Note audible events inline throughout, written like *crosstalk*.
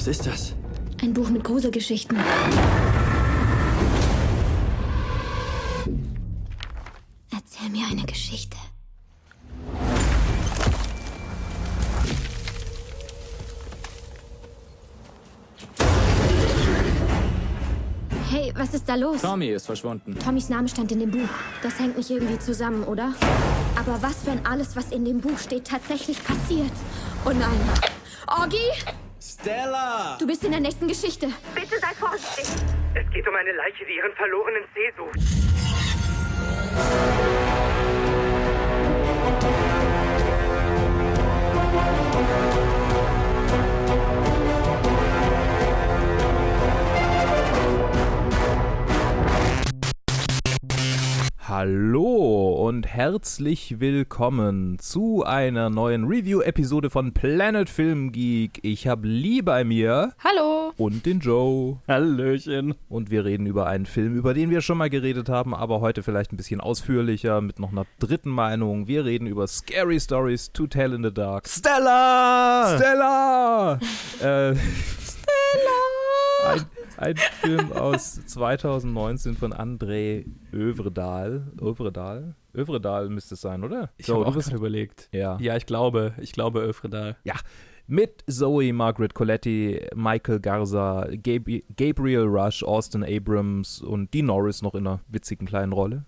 Was ist das? Ein Buch mit Gruselgeschichten. Erzähl mir eine Geschichte. Hey, was ist da los? Tommy ist verschwunden. Tommys Name stand in dem Buch. Das hängt nicht irgendwie zusammen, oder? Aber was, wenn alles, was in dem Buch steht, tatsächlich passiert? Oh nein. Orgi, Stella! du bist in der nächsten Geschichte. Bitte sei vorsichtig. Es geht um eine Leiche, die ihren verlorenen See sucht. Hallo und herzlich willkommen zu einer neuen Review-Episode von Planet Film Geek. Ich habe Lee bei mir Hallo. und den Joe. Hallöchen. Und wir reden über einen Film, über den wir schon mal geredet haben, aber heute vielleicht ein bisschen ausführlicher mit noch einer dritten Meinung. Wir reden über Scary Stories to Tell in the Dark. Stella! Stella! *laughs* äh, ein, ein Film aus 2019 von André Övredal. Övredal? Övredal müsste es sein, oder? Ich So, habe auch bist- überlegt. Ja. Ja, ich glaube, ich glaube Öfredal. Ja. Mit Zoe Margaret Coletti, Michael Garza, Gab Gabriel Rush, Austin Abrams und Dean Norris noch in einer witzigen kleinen Rolle.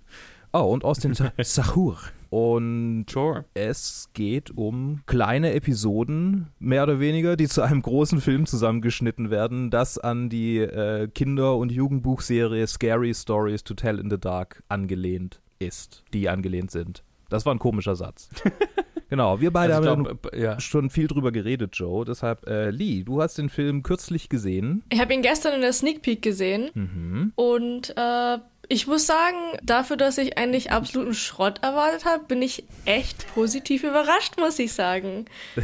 Oh, und Austin *laughs* Sa- Sahur. Und Sure. es geht um kleine Episoden, mehr oder weniger, die zu einem großen Film zusammengeschnitten werden, das an die äh, Kinder- und Jugendbuchserie Scary Stories to Tell in the Dark angelehnt ist, die angelehnt sind. Das war ein komischer Satz. *laughs* genau, wir beide Also haben glaub, äh, ja. schon viel drüber geredet, Joe. Deshalb, äh, Lee, du hast den Film kürzlich gesehen. Ich habe ihn gestern in der Sneak Peek gesehen Mhm. und äh, ich muss sagen, dafür, dass ich eigentlich absoluten Schrott erwartet habe, bin ich echt positiv überrascht, muss ich sagen. *laughs*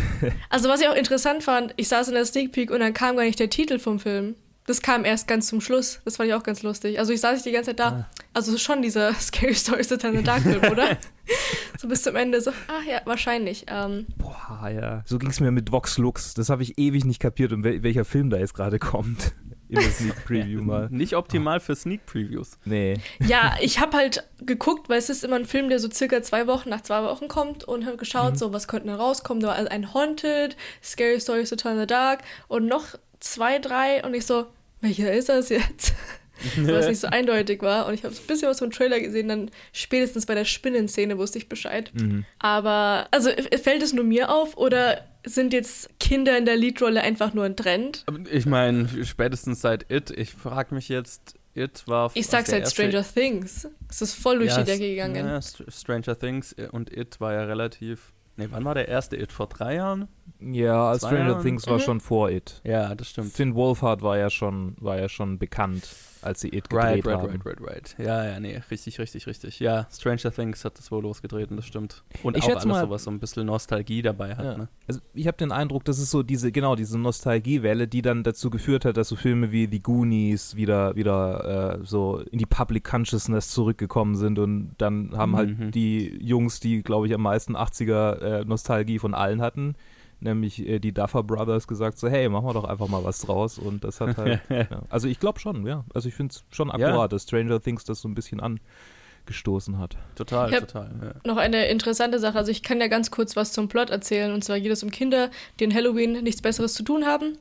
Also was ich auch interessant fand, ich saß in der Sneak Peek und dann kam gar nicht der Titel vom Film. Das kam erst ganz zum Schluss. Das fand ich auch ganz lustig. Also ich saß die ganze Zeit da. Also schon dieser *laughs* Scary Stories in the Dark Film, oder? *laughs* so bis zum Ende so, ah ja, wahrscheinlich. Ähm, Boah, ja. So ging es mir mit Vox Lux. Das habe ich ewig nicht kapiert, um wel welcher Film da jetzt gerade kommt. In der Sneak *laughs* Preview mal. Nicht optimal für Sneak Previews. Nee. Ja, ich habe halt geguckt, weil es ist immer ein Film, der so circa zwei Wochen nach zwei Wochen kommt und habe geschaut, so was könnte denn rauskommen. Da war also ein Haunted, Scary Stories to in the Dark und noch zwei, drei und ich so, welcher ist das jetzt? *laughs* Weil es nicht so eindeutig war und ich habe so ein bisschen was vom Trailer gesehen, dann spätestens bei der Spinnenszene wusste ich Bescheid. Aber, also fällt es nur mir auf oder sind jetzt Kinder in der Leadrolle einfach nur ein Trend? Ich meine, spätestens seit It, ich frage mich jetzt, It war. Ich sag's halt erste- Stranger Things. Es ist voll durch Ja, die Decke gegangen. Ja, Str- Stranger Things und It war ja relativ. Nee, wann war der erste It? Vor drei Jahren? Ja, Zwei Stranger Jahren? Things war Mhm. schon vor It. Ja, das stimmt. Finn Wolfhard war ja schon, war ja schon bekannt, als sie It gedreht Right, right, haben. right, right, right. Ja, ja, nee, richtig, richtig, richtig. Ja, Stranger Things hat das wohl losgetreten, das stimmt. Und Ich auch alles mal- so, was so ein bisschen Nostalgie dabei hat, Ja. ne? Also ich habe den Eindruck, das ist so diese, genau, diese Nostalgiewelle, die dann dazu geführt hat, dass so Filme wie The Goonies wieder, wieder äh, so in die Public Consciousness zurückgekommen sind und dann haben Mhm. halt die Jungs, die, glaube ich, am meisten 80er äh, Nostalgie von allen hatten, nämlich äh, die Duffer Brothers, gesagt so, hey, machen wir doch einfach mal was draus und das hat halt, *laughs* ja. also ich glaube schon, ja, also ich finde es schon Ja. akkurat, dass Stranger Things das so ein bisschen angestoßen hat. Total, total. Ja. Noch eine interessante Sache. Also ich kann ja ganz kurz was zum Plot erzählen. Und zwar geht es um Kinder, die in Halloween nichts Besseres zu tun haben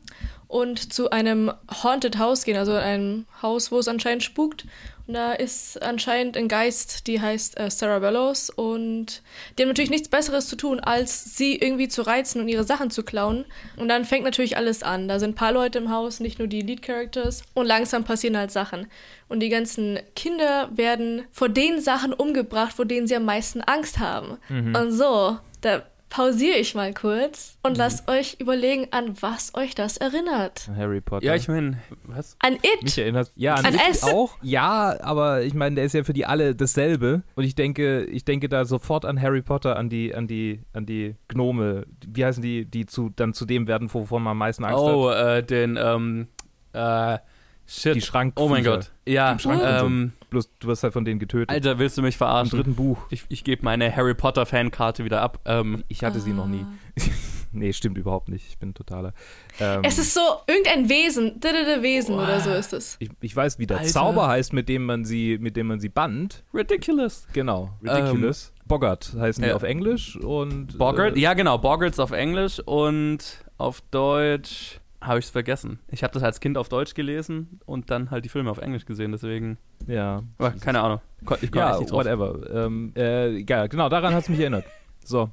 und zu einem Haunted House gehen, also einem Haus, wo es anscheinend spukt. Da ist anscheinend ein Geist, die heißt äh, Sarah Bellows und die haben natürlich nichts Besseres zu tun, als sie irgendwie zu reizen und ihre Sachen zu klauen. Und dann fängt natürlich alles an. Da sind ein paar Leute im Haus, nicht nur die Lead Characters. Und langsam passieren halt Sachen. Und die ganzen Kinder werden vor den Sachen umgebracht, vor denen sie am meisten Angst haben. Und so, da pausiere ich mal kurz und lasst euch überlegen, an was euch das erinnert. Harry Potter. ja, ich meine, was? An It. Mich erinnerst ja an, An It S. auch. Ja, aber ich meine, der ist ja für die alle dasselbe. Und ich denke, ich denke da sofort an Harry Potter, an die, an die, an die Gnome. Wie heißen die, die zu dann zu dem werden, wovon man am meisten Angst Oh, hat? äh, den, ähm, äh, shit. Die Schrank. oh mein Gott. Ja, Im ähm, Bloß du wirst halt von denen getötet. Alter, willst du mich Im verarschen? dritten Buch. Ich, ich gebe meine Harry Potter Fankarte wieder ab. Ähm, Ich hatte sie noch nie. *laughs* nee, stimmt überhaupt nicht. Ich bin totaler. Ähm, Es ist so irgendein Wesen, didede Wesen oder so ist es. ich, ich weiß, wie der Alter. Zauber heißt, mit dem man sie, mit dem man sie bannt. Ridiculous. Genau, ridiculous. Boggart heißen die ja. auf Englisch und Boggart? Äh, ja, genau. Boggarts auf Englisch und auf Deutsch habe ich es vergessen. Ich habe das als Kind auf Deutsch gelesen und dann halt die Filme auf Englisch gesehen, deswegen. ja, Aber keine Ahnung. Ich komme ja, nicht drauf. whatever. Ähm, äh, ja, genau, daran hat es mich erinnert. So,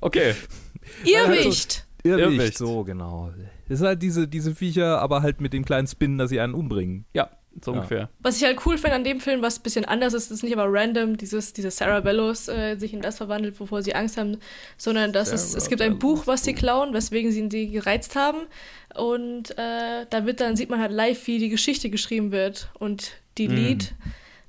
Okay. *laughs* Irrwicht. Irrwicht, Irrwicht. so genau. Es ist halt diese, diese Viecher, aber halt mit dem kleinen Spin, dass sie einen umbringen. Ja, so Ja. ungefähr. Was ich halt cool finde an dem Film, was ein bisschen anders ist, ist nicht aber random, dieses, diese Sarah Bellows äh, sich in das verwandelt, wovor sie Angst haben, sondern dass es, Sarah es gibt ein. Buch, was sie klauen, weswegen sie sie gereizt haben. Und äh, da wird dann, sieht man halt live, wie die Geschichte geschrieben wird. Und die Mhm. Lied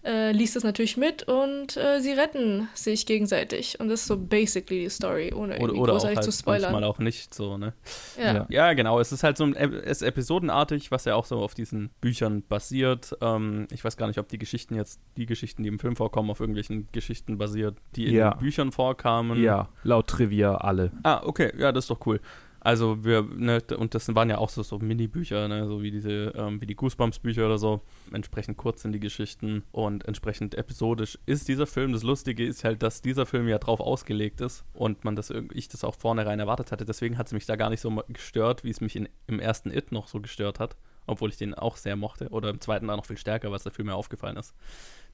äh, liest das natürlich mit und äh, sie retten sich gegenseitig. Und das ist so basically die Story, ohne Oder, irgendwie oder auch großartig halt zu spoilern. manchmal auch nicht so, ne? Ja. Ja. Ja, genau. Es ist halt so ein, es ist episodenartig, was ja auch so auf diesen Büchern basiert. Ähm, ich weiß gar nicht, ob die Geschichten jetzt, die Geschichten, die im Film vorkommen, auf irgendwelchen Geschichten basiert, die in Ja. den Büchern vorkamen. Ja, laut Trivia alle. Ah, okay, ja, das ist doch cool. Also wir, ne, und das waren ja auch so, so Mini-Bücher, ne, so wie diese, ähm, wie die Goosebumps-Bücher oder so. Entsprechend kurz sind die Geschichten und entsprechend episodisch ist dieser Film. Das Lustige ist halt, dass dieser Film ja drauf ausgelegt ist und man das ich das auch vornherein erwartet hatte. Deswegen hat es mich da gar nicht so gestört, wie es mich in, im ersten It noch so gestört hat. Obwohl ich den auch sehr mochte. Oder im zweiten da noch viel stärker, was der Film mir aufgefallen ist.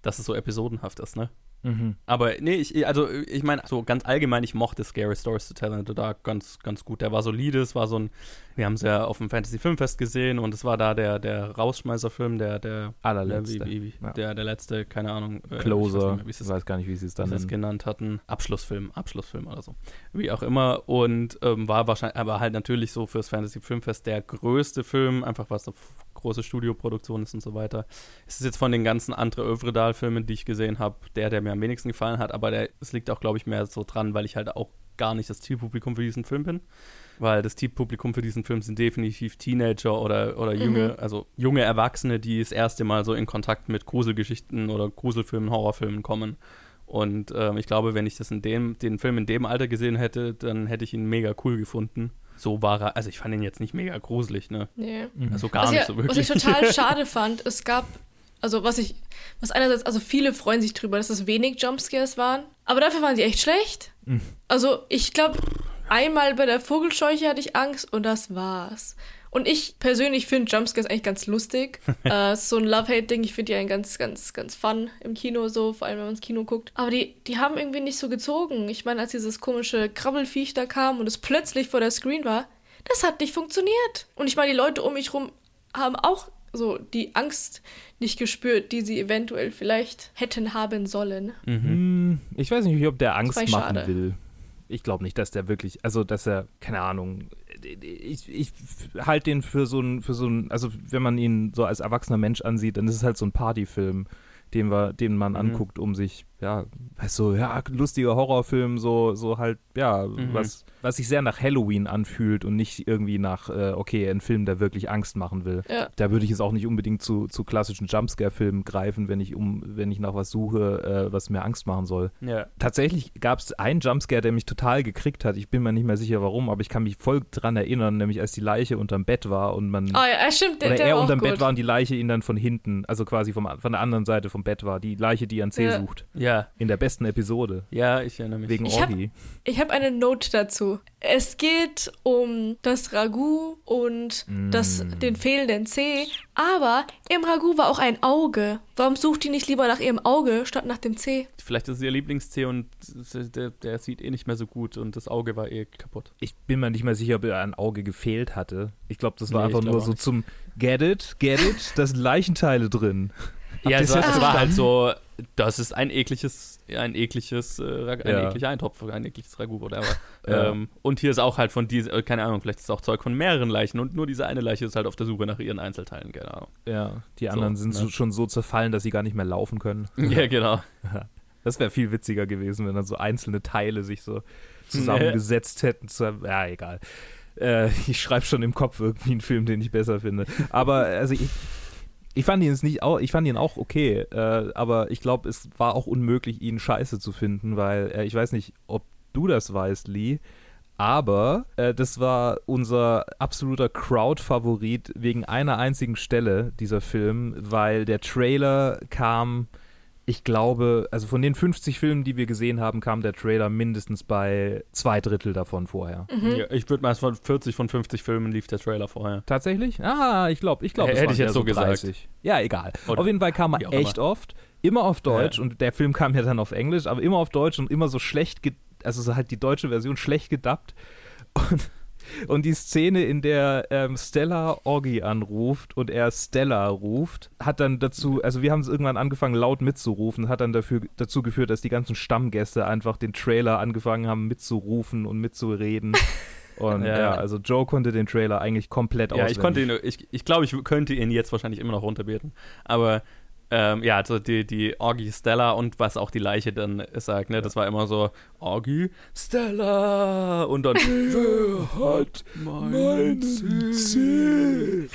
Dass es so episodenhaft ist, ne? Mhm. Aber nee, ich, also ich meine, so ganz allgemein, ich mochte Scary Stories to Tell in the Dark ganz, ganz gut. Der war solide, es war so ein, wir haben es ja auf dem Fantasy Filmfest gesehen und es war da der, der Rausschmeißer-Film, der, der, Allerletzte. der, wie, wie, Ja. der, der letzte, keine Ahnung. äh, ich weiß Closer, mehr, weiß gar nicht, wie sie es dann es genannt hatten. Abschlussfilm, Abschlussfilm oder so. Wie auch immer. Und ähm, war wahrscheinlich, aber halt natürlich so fürs Fantasy Filmfest der größte Film, einfach was f- große Studioproduktion ist und so weiter. Es ist jetzt von den ganzen Andre Övredal-Filmen, die ich gesehen habe, der, der mir am wenigsten gefallen hat, aber der, es liegt auch, glaube ich, mehr so dran, weil ich halt auch gar nicht das Zielpublikum für diesen Film bin. Weil das Zielpublikum für diesen Film sind definitiv Teenager oder, oder junge, also junge Erwachsene, die das erste Mal so in Kontakt mit Gruselgeschichten oder Gruselfilmen, Horrorfilmen kommen. Und ähm, ich glaube, wenn ich das in dem, den Film in dem Alter gesehen hätte, dann hätte ich ihn mega cool gefunden. So war er, also ich fand ihn jetzt nicht mega gruselig, ne? Nee. Also gar was, nicht ich, so was wirklich. ich total *laughs* schade fand, es gab, also was ich, was einerseits, also viele freuen sich drüber, dass es wenig Jumpscares waren, aber dafür waren sie echt schlecht. Also ich glaube, einmal bei der Vogelscheuche hatte ich Angst und das war's. Und ich persönlich finde Jumpscares eigentlich ganz lustig. *laughs* äh, so ein Love-Hate-Ding, ich finde die einen ganz, ganz, ganz fun im Kino so, vor allem wenn man ins Kino guckt. Aber die, die haben irgendwie nicht so gezogen. Ich meine, als dieses komische Krabbelfiech da kam und es plötzlich vor der Screen war, das hat nicht funktioniert. Und ich meine, die Leute um mich rum haben auch so die Angst nicht gespürt, die sie eventuell vielleicht hätten haben sollen. Hm, Ich weiß nicht, ob der Angst machen schade. will. Ich glaube nicht, dass der wirklich, also dass er, keine Ahnung, ich, ich halte den für so ein, für so ein, also wenn man ihn so als erwachsener Mensch ansieht, dann ist es halt so ein Partyfilm, den wir, den man anguckt, um sich, ja, weißt du, ja, lustiger Horrorfilm, so, so halt, ja, was, was sich sehr nach Halloween anfühlt und nicht irgendwie nach, äh, okay, ein Film, der wirklich Angst machen will. Ja. Da würde ich es auch nicht unbedingt zu, zu klassischen Jumpscare-Filmen greifen, wenn ich um, wenn ich nach was suche, äh, was mir Angst machen soll. ja. Tatsächlich gab es einen Jumpscare, der mich total gekriegt hat. Ich bin mir nicht mehr sicher, warum, aber ich kann mich voll dran erinnern, nämlich als die Leiche unterm Bett war und man. Ah ja, stimmt, der, oder der er unterm gut. Bett war und die Leiche ihn dann von hinten, also quasi vom, von der anderen Seite vom Bett war. Die Leiche, die ihren Zeh Ja. sucht. Ja, In der besten Episode. ja, ich erinnere mich. Wegen Ich Orgi. Ich habe eine Note dazu. Es geht um das Ragout und das, Mm. den fehlenden Zeh, aber im Ragout war auch ein Auge. Warum sucht die nicht lieber nach ihrem Auge statt nach dem Zeh? Vielleicht ist es ihr Lieblingszeh und der, der sieht eh nicht mehr so gut und das Auge war eh kaputt. Ich bin mir nicht mehr sicher, ob er ein Auge gefehlt hatte. Ich glaube, das war Nee, einfach nur so nicht. zum Get it, get it, da sind Leichenteile drin. Ja, es war, das es war halt so, das ist ein ekliges, ein ekliges, äh, ein Ja. ekliger Eintopf, ein ekliges Ragout, whatever. *laughs* Ja. ähm, und hier ist auch halt von diese, äh, keine Ahnung, vielleicht ist es auch Zeug von mehreren Leichen und nur diese eine Leiche ist halt auf der Suche nach ihren Einzelteilen, keine Ahnung. Ja, die anderen sind ne? so, schon so zerfallen, dass sie gar nicht mehr laufen können. *laughs* ja, genau. *laughs* Das wäre viel witziger gewesen, wenn dann so einzelne Teile sich so zusammengesetzt hätten. Ja, egal. Äh, ich schreibe schon im Kopf irgendwie einen Film, den ich besser finde. Aber also ich, ich fand ihn nicht auch, ich fand ihn auch okay, äh, aber ich glaube, es war auch unmöglich, ihn scheiße zu finden, weil äh, ich weiß nicht, ob du das weißt, Lee, Aber äh, das war unser absoluter Crowd-Favorit wegen einer einzigen Stelle, dieser Film, weil der Trailer kam, ich glaube, also von den 50 Filmen, die wir gesehen haben, kam der Trailer mindestens bei zwei Drittel davon vorher. Mhm. Ja, ich würde mal von 40 von 50 Filmen lief der Trailer vorher. Tatsächlich? Ah, ich glaube, ich glaube, Hätte ich jetzt so gesagt. Ja, egal. Oder auf jeden Fall kam er echt oft, immer auf Deutsch Ja. und der Film kam ja dann auf Englisch, aber immer auf Deutsch und immer so schlecht, also so halt die deutsche Version schlecht gedubbt. Und, und die Szene, in der ähm, Stella Oggi anruft und er Stella ruft, hat dann dazu, also wir haben es irgendwann angefangen laut mitzurufen, hat dann dafür, dazu geführt, dass die ganzen Stammgäste einfach den Trailer angefangen haben mitzurufen und mitzureden. *laughs* Und ja. Ja. also Joe konnte den Trailer eigentlich komplett Ja, auswendig. ich konnte ihn, ich, ich glaube, ich könnte ihn jetzt wahrscheinlich immer noch runterbeten. Aber ähm, ja, also die, die Orgi Stella und was auch die Leiche dann sagt, ne, das war immer so Orgi Stella! Und dann *laughs* Wer hat mein Ziel?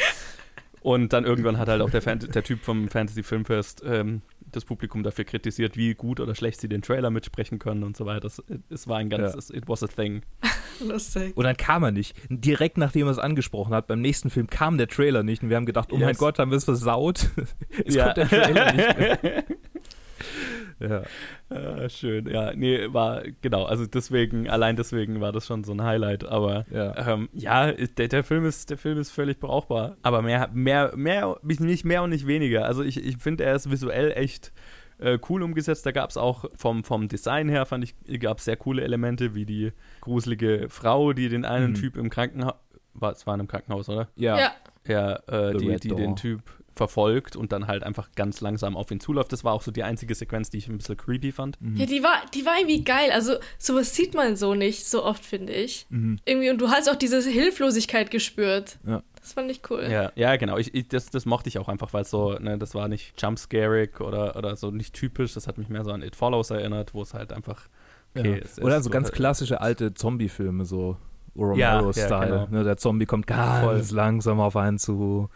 Und dann irgendwann hat halt auch der, Fan der Typ vom Fantasy Filmfest ähm, das Publikum dafür kritisiert, wie gut oder schlecht sie den Trailer mitsprechen können und so weiter. Es, es war ein Ja. ganzes, it was a thing. *laughs* Lustig. Und dann kam er nicht. Direkt nachdem er es angesprochen hat, beim nächsten Film kam der Trailer nicht und wir haben gedacht, oh mein Yes. Gott, haben wir es versaut. *laughs* es Ja. kommt der Trailer nicht mehr. *laughs* *laughs* Ja. Ah, schön, ja, nee, war, genau, also deswegen, allein deswegen war das schon so ein Highlight, aber Ja. ähm, ja, der, der Film ist, der Film ist völlig brauchbar, aber mehr, mehr, mehr, nicht mehr und nicht weniger, also ich, ich finde, er ist visuell echt äh, cool umgesetzt, da gab es auch vom, vom Design her, fand ich, gab es sehr coole Elemente, wie die gruselige Frau, die den einen Mhm. Typ im Krankenhaus, war, es war in einem Krankenhaus, oder? Ja. Ja. Ja, äh, The die, die den Typ verfolgt und dann halt einfach ganz langsam auf ihn zuläuft. Das war auch so die einzige Sequenz, die ich ein bisschen creepy fand. Ja, die war, die war irgendwie geil. Also, sowas sieht man so nicht so oft, finde ich. Mhm. Irgendwie, und du hast auch diese Hilflosigkeit gespürt. Ja. Das fand ich cool. Ja, ja genau. Ich, ich, das, das mochte ich auch einfach, weil es so, ne, das war nicht jumpscarig oder, oder so nicht typisch. Das hat mich mehr so an It Follows erinnert, wo es halt einfach, okay, ja. es Oder ist so ganz halt- klassische alte Zombie-Filme, so Ja, Romero-Style. ja, genau. ne, der Zombie kommt ganz langsam auf einen zu.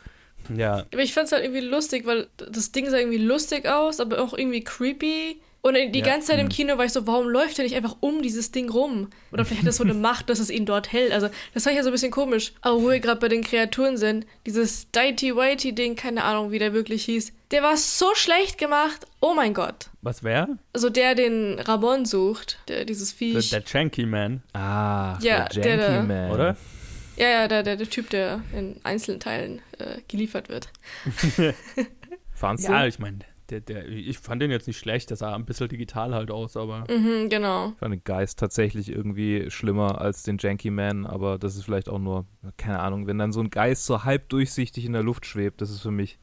Ja, Aber ich fand es halt irgendwie lustig, weil das Ding sah irgendwie lustig aus, aber auch irgendwie creepy. Und die Ja. ganze Zeit im Mhm. Kino war ich so, warum läuft er nicht einfach um dieses Ding rum? Oder vielleicht hat das so eine Macht, dass es ihn dort hält. Also, das fand ich ja so ein bisschen komisch. Aber wo wir gerade bei den Kreaturen sind, dieses Dighty Whitey Ding, keine Ahnung, wie der wirklich hieß, der war so schlecht gemacht. Oh mein Gott. was wäre? Also der den Ramon sucht, der dieses Der, Viech. der Janky Man, Ah, Ja, der der Janky da. Man. oder? Ja, ja, der, der, der Typ, der in einzelnen Teilen äh, geliefert wird. *laughs* *laughs* Fandst du? Ja, ich meine, der, der, ich fand den jetzt nicht schlecht. Der sah ein bisschen digital halt aus, aber Mhm, genau. Ich fand den Geist tatsächlich irgendwie schlimmer als den Janky Man, aber das ist vielleicht auch nur, keine Ahnung, wenn dann so ein Geist so halb durchsichtig in der Luft schwebt, das ist für mich.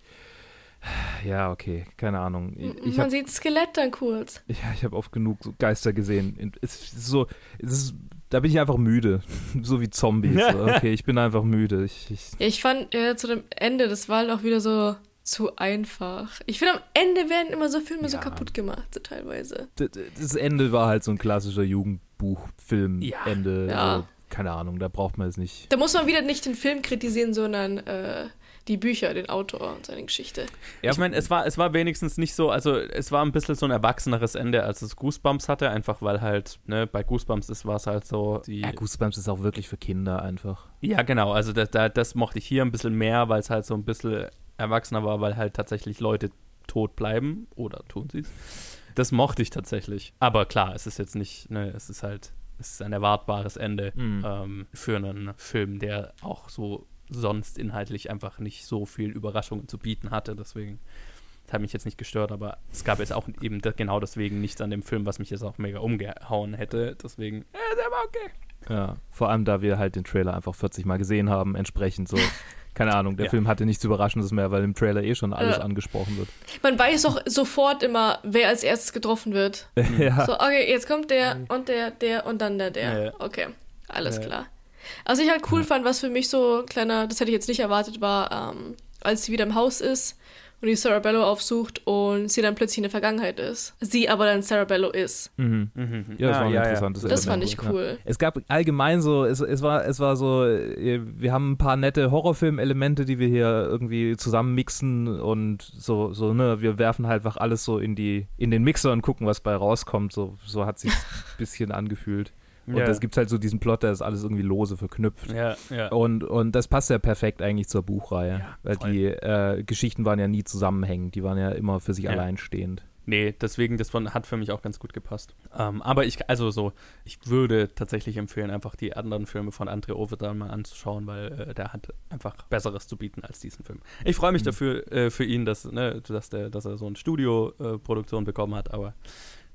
*sighs* Ja, okay, keine Ahnung. Ich, ich Man hab, sieht Skelett dann kurz. ja, ich habe oft genug so Geister gesehen. Es ist so, es ist, da bin ich einfach müde. *laughs* so wie Zombies. So, *laughs* okay, ich bin einfach müde. Ich, ich, Ja, ich fand ja, zu dem Ende, das war halt auch wieder so zu einfach. Ich finde, am Ende werden immer so Filme so Ja. kaputt gemacht, so teilweise. d- d- das Ende war halt so ein klassischer Jugendbuchfilm-Ende. Ja. Also, keine Ahnung, da braucht man es nicht. Da muss man wieder nicht den Film kritisieren, sondern äh, die Bücher, den Autor und seine Geschichte. Ja, ich meine, es war, es war wenigstens nicht so, also es war ein bisschen so ein erwachseneres Ende, als es Goosebumps hatte, einfach weil halt, ne, bei Goosebumps ist, war es halt so, die, Ja, Goosebumps ist auch wirklich für Kinder einfach. Ja, genau. Also das, da, das mochte ich hier ein bisschen mehr, weil es halt so ein bisschen erwachsener war, weil halt tatsächlich Leute tot bleiben oder tun sie es. Das mochte ich tatsächlich. Aber klar, es ist jetzt nicht, ne, es ist halt, es ist ein erwartbares Ende Mhm. ähm, für einen Film, der auch so sonst inhaltlich einfach nicht so viel Überraschungen zu bieten hatte. Deswegen das hat mich jetzt nicht gestört, aber es gab jetzt auch eben genau deswegen nichts an dem Film, was mich jetzt auch mega umgehauen hätte. Deswegen, äh, der war okay. Ja, vor allem da wir halt den Trailer einfach 40 Mal gesehen haben, entsprechend so. Keine Ahnung, der Ja. Film hatte nichts Überraschendes mehr, weil im Trailer eh schon alles Ja. angesprochen wird. Man weiß auch sofort immer, wer als erstes getroffen wird. *laughs* ja. So, okay, jetzt kommt der und der, der und dann der, der. Ja, ja. Okay, alles Ja. klar. Was ich halt cool fand, was für mich so ein kleiner, das hätte ich jetzt nicht erwartet, war, ähm, als sie wieder im Haus ist und die Sarah Bello aufsucht und sie dann plötzlich in der Vergangenheit ist. Sie aber dann Sarah Bello ist. Mhm. Mhm. Ja, das war ein interessantes Das fand ich cool. Es gab allgemein so, es, es, war, es war so, äh, wir haben ein paar nette Horrorfilm-Elemente, die wir hier irgendwie zusammen mixen und so, so, ne, wir werfen halt einfach alles so in die, in den Mixer und gucken, was bei rauskommt. So, so hat sich ein *laughs* bisschen angefühlt. Und Ja. es gibt halt so diesen Plot, der ist alles irgendwie lose verknüpft. Ja, ja. Und, und das passt ja perfekt eigentlich zur Buchreihe. Ja, weil die äh, Geschichten waren ja nie zusammenhängend, die waren ja immer für sich Ja. alleinstehend. Nee, deswegen, das von, hat für mich auch ganz gut gepasst. Ähm, aber ich, also so, ich würde tatsächlich empfehlen, einfach die anderen Filme von André Ovedal mal anzuschauen, weil äh, der hat einfach Besseres zu bieten als diesen Film. Ich freue mich dafür, äh, für ihn, dass, ne, dass, der, dass er so eine Studio-Produktion bekommen hat, aber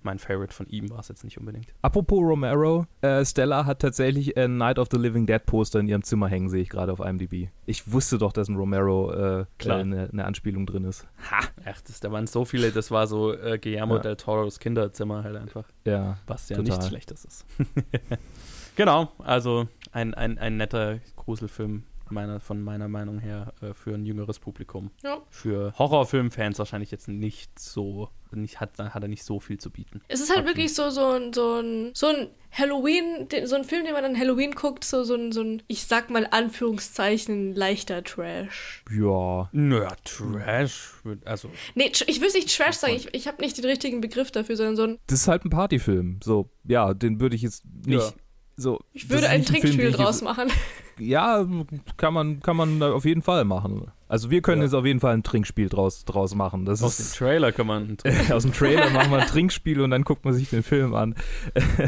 mein Favorite von ihm war es jetzt nicht unbedingt. Apropos Romero, äh, Stella hat tatsächlich ein Night of the Living Dead Poster in ihrem Zimmer hängen, sehe ich gerade auf IMDb. Ich wusste doch, dass ein Romero äh, Klar. äh, eine, eine Anspielung drin ist. Ach, das, da waren so viele, das war so äh, Guillermo Ja. del Toros Kinderzimmer halt einfach, Ja. was ja Total. nichts Schlechtes ist. *laughs* genau, also ein, ein, ein netter Gruselfilm meiner, von meiner Meinung her äh, für ein jüngeres Publikum. Ja. Für Horrorfilmfans wahrscheinlich jetzt nicht so, nicht, hat, hat er nicht so viel zu bieten. Es ist halt Absolut. wirklich so, so ein, so ein, so ein Halloween, den- so ein Film, den man an Halloween guckt, so, so ein, so ein, ich sag mal Anführungszeichen, leichter Trash. Ja. Naja, Trash, also Nee, ich will nicht Trash sagen, ich, ich habe nicht den richtigen Begriff dafür, sondern so ein, Das ist halt ein Partyfilm. So, ja, den würde ich jetzt nicht. Ja. So, ich würde ein Trinkspiel draus machen. Ja, kann man, kann man auf jeden Fall machen. Also wir können Ja. jetzt auf jeden Fall ein Trinkspiel draus, draus machen. Das aus dem ist Trailer kann man. *laughs* aus dem Trailer *laughs* machen wir ein Trinkspiel und dann guckt man sich den Film an.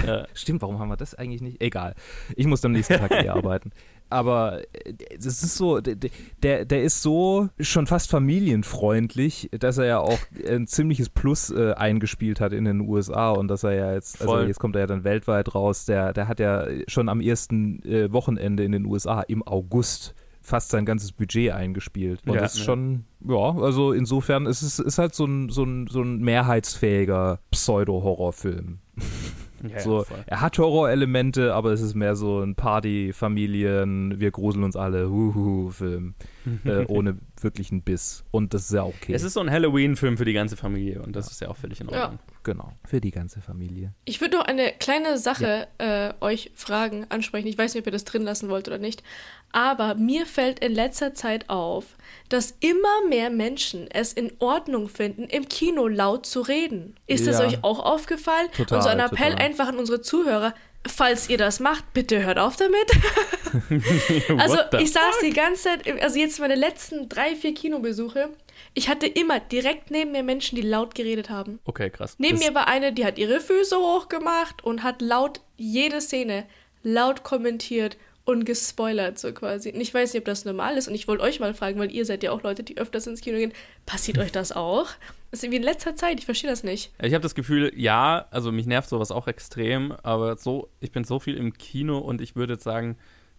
ja. *laughs* Stimmt, warum haben wir das eigentlich nicht? Egal. Ich muss am nächsten Tag eh arbeiten. Aber äh, es ist so, der, der ist so schon fast familienfreundlich, dass er ja auch ein ziemliches Plus äh, eingespielt hat in den USA und dass er ja jetzt, also Voll. jetzt kommt er ja dann weltweit raus, der, der hat ja schon am ersten äh, Wochenende in den USA im August fast sein ganzes Budget eingespielt. Und Ja, das ist ja. schon, ja, also insofern ist es ist halt so ein, so ein, so ein mehrheitsfähiger Pseudo-Horrorfilm. Ja, So, voll. er hat Horrorelemente, aber es ist mehr so ein Party-Familien, wir gruseln uns alle, Huhu-Film, äh, *laughs* ohne wirklichen Biss. Und das ist ja okay. Es ist so ein Halloween-Film für die ganze Familie und das ist ja auch völlig in Ja. Ordnung. genau, für die ganze Familie. Ich würde noch eine kleine Sache äh, euch fragen, ansprechen. Ich weiß nicht, ob ihr das drin lassen wollt oder nicht. Aber mir fällt in letzter Zeit auf, dass immer mehr Menschen es in Ordnung finden, im Kino laut zu reden. Ist das Ja. euch auch aufgefallen? Total, Und so ein Appell total. einfach an unsere Zuhörer. Falls ihr das macht, bitte hört auf damit. *laughs* Also ich saß die ganze Zeit, also jetzt meine letzten drei, vier Kinobesuche, ich hatte immer direkt neben mir Menschen, die laut geredet haben. Okay, krass. Neben Das- mir war eine, die hat ihre Füße hochgemacht und hat laut jede Szene laut kommentiert und gespoilert so quasi. Und ich weiß nicht, ob das normal ist und ich wollte euch mal fragen, weil ihr seid ja auch Leute, die öfters ins Kino gehen. Passiert euch das auch? Das ist irgendwie in letzter Zeit, ich verstehe das nicht. Ich habe das Gefühl, ja, also mich nervt sowas auch extrem, aber so, ich bin so viel im Kino und ich würde sagen,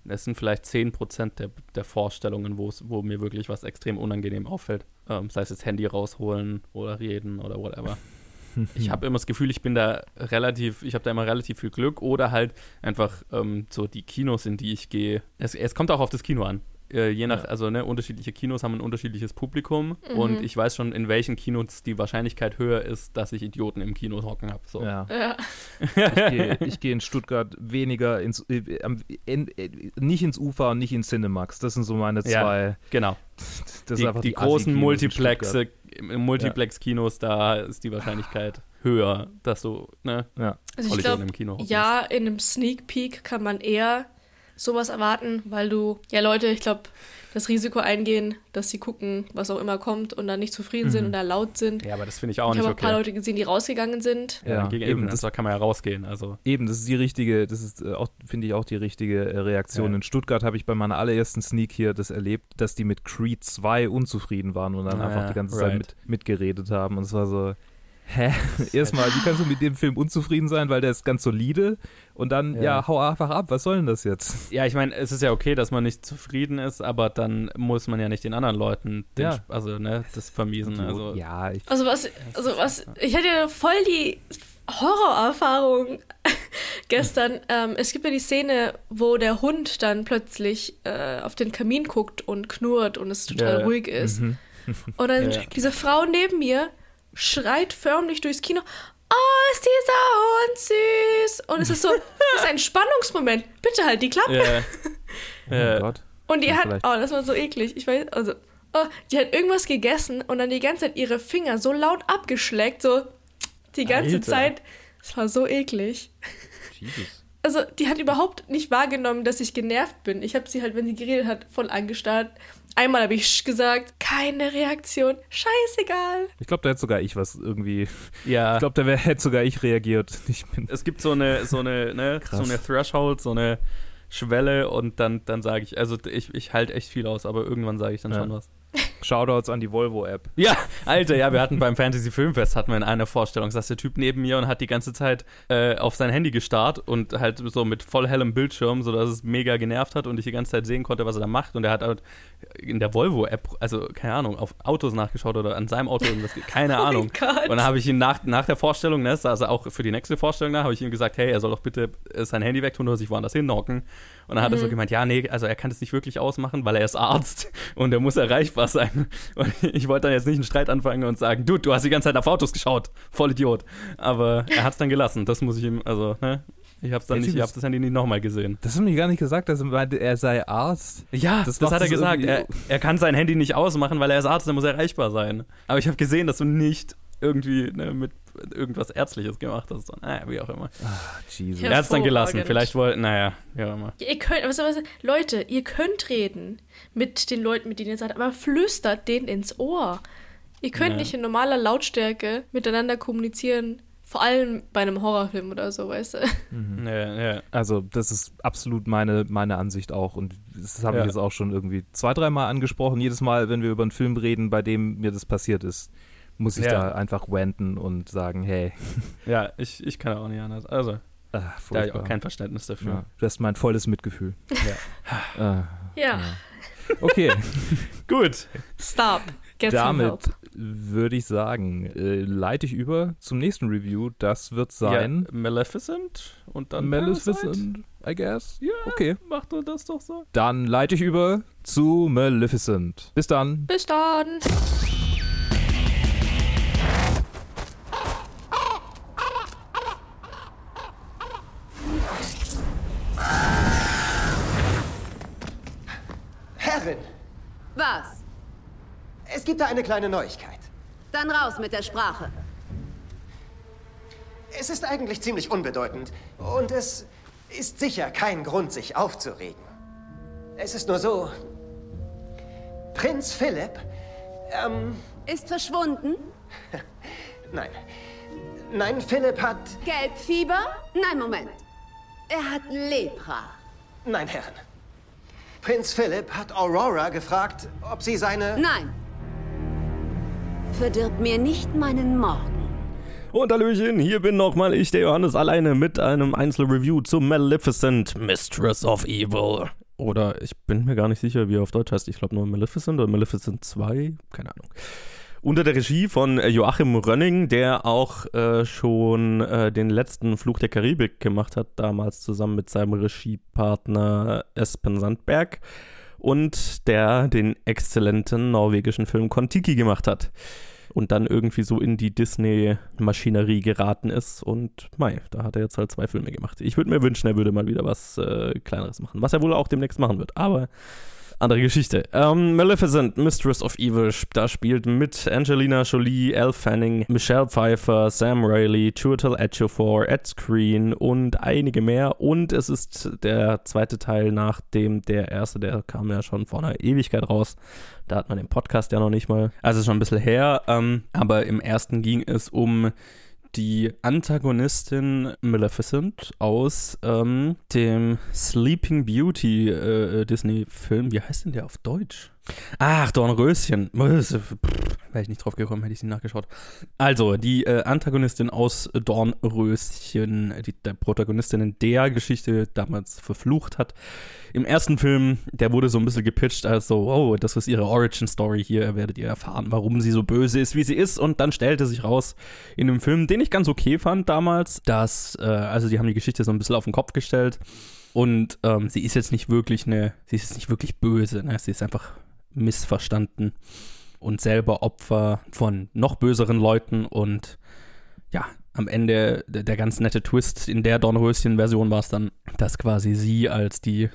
es sind vielleicht 10% der, der Vorstellungen, wo mir wirklich was extrem unangenehm auffällt. Ähm, sei es jetzt Handy rausholen oder reden oder whatever. Ich habe immer das Gefühl, ich bin da relativ, ich habe da immer relativ viel Glück oder halt einfach ähm, so die Kinos, in die ich gehe. Es, es kommt auch auf das Kino an. Äh, je nach, Ja. also ne, unterschiedliche Kinos haben ein unterschiedliches Publikum und ich weiß schon, in welchen Kinos die Wahrscheinlichkeit höher ist, dass ich Idioten im Kino hocken habe. So. Ja. Ja. Ich gehe gehe in Stuttgart weniger ins, äh, in, äh, nicht ins Ufer und nicht ins Cinemax. Das sind so meine Ja. zwei. Genau. *laughs* Das die ist einfach die, die großen Multiplexe, im Multiplex-Kinos, da ist die Wahrscheinlichkeit höher, dass du, ne, Ja. Also ich glaube, im Kino hocken ja, in einem Sneak Peek kann man eher sowas erwarten, weil du, ja Leute, ich glaube, das Risiko eingehen, dass sie gucken, was auch immer kommt und dann nicht zufrieden sind und da laut sind. Ja, aber das finde ich auch ich nicht habe auch ein paar okay. Leute gesehen, die rausgegangen sind. Ja, Ja, gegen eben, das- da kann man ja rausgehen. Also, Eben, das ist die richtige, das ist äh, auch, finde ich, auch die richtige äh, Reaktion. Ja. In Stuttgart habe ich bei meiner allerersten Sneak hier das erlebt, dass die mit Creed 2 unzufrieden waren und dann Ah, einfach ja, die ganze right. Zeit mit, mitgeredet haben. Und es war so, hä? Erstmal, wie kannst du mit dem Film unzufrieden sein, weil der ist ganz solide und dann, ja, Ja. hau einfach ab, was soll denn das jetzt? ja, ich meine, es ist ja okay, dass man nicht zufrieden ist, aber dann muss man ja nicht den anderen Leuten den, Ja. Also, ne, das vermiesen. Also, ja, ich, Also was, also was, ich hatte ja voll die Horrorerfahrung *laughs* gestern. Ähm, es gibt ja die Szene, wo der Hund dann plötzlich äh, auf den Kamin guckt und knurrt und es total Ja, ja. ruhig ist. Und dann Ja. diese Frau neben mir schreit förmlich durchs Kino. Oh, ist dieser Hund süß! Und es ist so, das ist ein Spannungsmoment. Bitte halt die Klappe. *laughs* Oh Ja. mein Gott. Und die Ja, hat, vielleicht. oh, das war so eklig. Ich weiß, also, oh, die hat irgendwas gegessen und dann die ganze Zeit ihre Finger so laut abgeschleckt, so die ganze Alter. Zeit. Das war so eklig. Jesus. also die hat überhaupt nicht wahrgenommen, dass ich genervt bin. Ich habe sie halt, wenn sie geredet hat, voll angestarrt. Einmal habe ich Sch gesagt, keine Reaktion, scheißegal. Ich glaube, da hätte sogar ich was irgendwie. Ja. Ich glaube, da wär, hätte sogar ich reagiert. *laughs* Ich bin es gibt so eine, so eine, ne, Krass. so eine Threshold, so eine Schwelle und dann, dann sage ich, also ich, ich halte echt viel aus, aber irgendwann sage ich dann Ja. schon was. Shoutouts an die Volvo-App. Ja, Alter, ja, wir hatten beim Fantasy Filmfest hatten wir in einer Vorstellung, saß der Typ neben mir und hat die ganze Zeit äh, auf sein Handy gestarrt und halt so mit voll hellem Bildschirm, sodass es mega genervt hat und ich die ganze Zeit sehen konnte, was er da macht. Und er hat halt in der Volvo-App, also keine Ahnung, auf Autos nachgeschaut oder an seinem Auto irgendwas, keine *laughs* Ahnung. Gott. Und dann habe ich ihn nach, nach der Vorstellung, ne, also auch für die nächste Vorstellung da, habe ich ihm gesagt, hey, er soll doch bitte äh, sein Handy wegtun oder sich woanders hinhocken. Und dann hat er so gemeint, ja, nee, also er kann das nicht wirklich ausmachen, weil er ist Arzt *laughs* und er muss erreichbar sein. *laughs* Und ich wollte dann jetzt nicht einen Streit anfangen und sagen, du, du hast die ganze Zeit auf Autos geschaut, voll Idiot. Aber er hat es dann gelassen, das muss ich ihm, also, ne, ich habe dann Der nicht, ich habe das Handy nicht nochmal gesehen. Das hat mir gar nicht gesagt, dass er sei Arzt. Ja, Das das, hat er es gesagt. Er, er kann sein Handy nicht ausmachen, weil er ist Arzt, er muss erreichbar sein. Aber ich habe gesehen, dass du nicht irgendwie ne, mit irgendwas Ärztliches gemacht hast. Und, naja, wie auch immer. Jesus. Ja. Er hat es dann gelassen. Vielleicht wollte, naja, wie auch immer. Ihr könnt, was, was, Leute, ihr könnt reden mit den Leuten, mit denen ihr seid, aber flüstert denen ins Ohr. Ihr könnt Ja. nicht in normaler Lautstärke miteinander kommunizieren. Vor allem bei einem Horrorfilm oder so, weißt du? Ja, ja. Also, das ist absolut meine, meine Ansicht auch. Und das habe ich Ja. jetzt auch schon irgendwie zwei, dreimal angesprochen. Jedes Mal, wenn wir über einen Film reden, bei dem mir das passiert ist, muss ich Ja. da einfach ranten und sagen, hey, *laughs* ja ich, ich kann auch nicht anders. Also, ah, da habe ich auch kein Verständnis dafür. ja, du hast mein volles Mitgefühl. *laughs* Ja. Ja. Okay, *laughs* Gut. Stop. Get damit würde ich sagen, äh, leite ich über zum nächsten Review. Das wird sein Ja, Maleficent und dann Parasite? Maleficent, I guess. Ja, Okay. mach du das doch so. Dann leite ich über zu Maleficent. Bis dann. Bis dann. Herrin, Was? es gibt da eine kleine Neuigkeit. Dann raus mit der Sprache. Es ist eigentlich ziemlich unbedeutend und es ist sicher kein Grund, sich aufzuregen. Es ist nur so, Prinz Philipp, ähm, Ist verschwunden? *laughs* nein, nein, Philipp hat, Gelbfieber? Nein, Moment. Er hat Lepra. nein, Herren. Prinz Philipp hat Aurora gefragt, ob sie seine... Nein. Verdirb mir nicht meinen Morgen. Und Hallöchen, hier bin nochmal ich, der Johannes, alleine mit einem Einzelreview zu Maleficent, Mistress of Evil. Oder ich bin mir gar nicht sicher, wie er auf Deutsch heißt. Ich glaube nur Maleficent oder Maleficent 2, keine Ahnung. Unter der Regie von äh, Joachim Rönning, der auch äh, schon äh, den letzten Fluch der Karibik gemacht hat, damals zusammen mit seinem Regiepartner Espen Sandberg und der den exzellenten norwegischen Film Kon-Tiki gemacht hat und dann irgendwie so in die Disney-Maschinerie geraten ist. Und mei, da hat er jetzt halt zwei Filme gemacht. Ich würde mir wünschen, er würde mal wieder was äh, Kleineres machen, was er wohl auch demnächst machen wird. Aber andere Geschichte. Ähm, Maleficent, Mistress of Evil, da spielt mit Angelina Jolie, Elle Fanning, Michelle Pfeiffer, Sam Riley, Chiwetel Ejiofor, Ed Screen und einige mehr. Und es ist der zweite Teil nach dem der erste, der kam ja schon vor einer Ewigkeit raus. Da hat man den Podcast ja noch nicht mal. Also schon ein bisschen her. Ähm, aber im ersten ging es um die Antagonistin Maleficent aus ähm, dem Sleeping Beauty äh, Disney-Film. Wie heißt denn der auf Deutsch? Ach, Dornröschen. Wäre ich nicht drauf gekommen, hätte ich sie nachgeschaut. Also, die äh, Antagonistin aus Dornröschen, die der Protagonistin in der Geschichte damals verflucht hat. Im ersten Film, der wurde so ein bisschen gepitcht als so, oh, das ist ihre Origin-Story hier, werdet ihr erfahren, warum sie so böse ist, wie sie ist. Und dann stellte sich raus in dem Film, den ich ganz okay fand damals, dass, äh, also die haben die Geschichte so ein bisschen auf den Kopf gestellt. Und ähm, sie ist jetzt nicht wirklich eine, sie ist jetzt nicht wirklich böse, ne? sie ist einfach missverstanden und selber Opfer von noch böseren Leuten und ja, am Ende der, ganz nette Twist in der Dornröschen-Version war es dann, dass quasi sie als die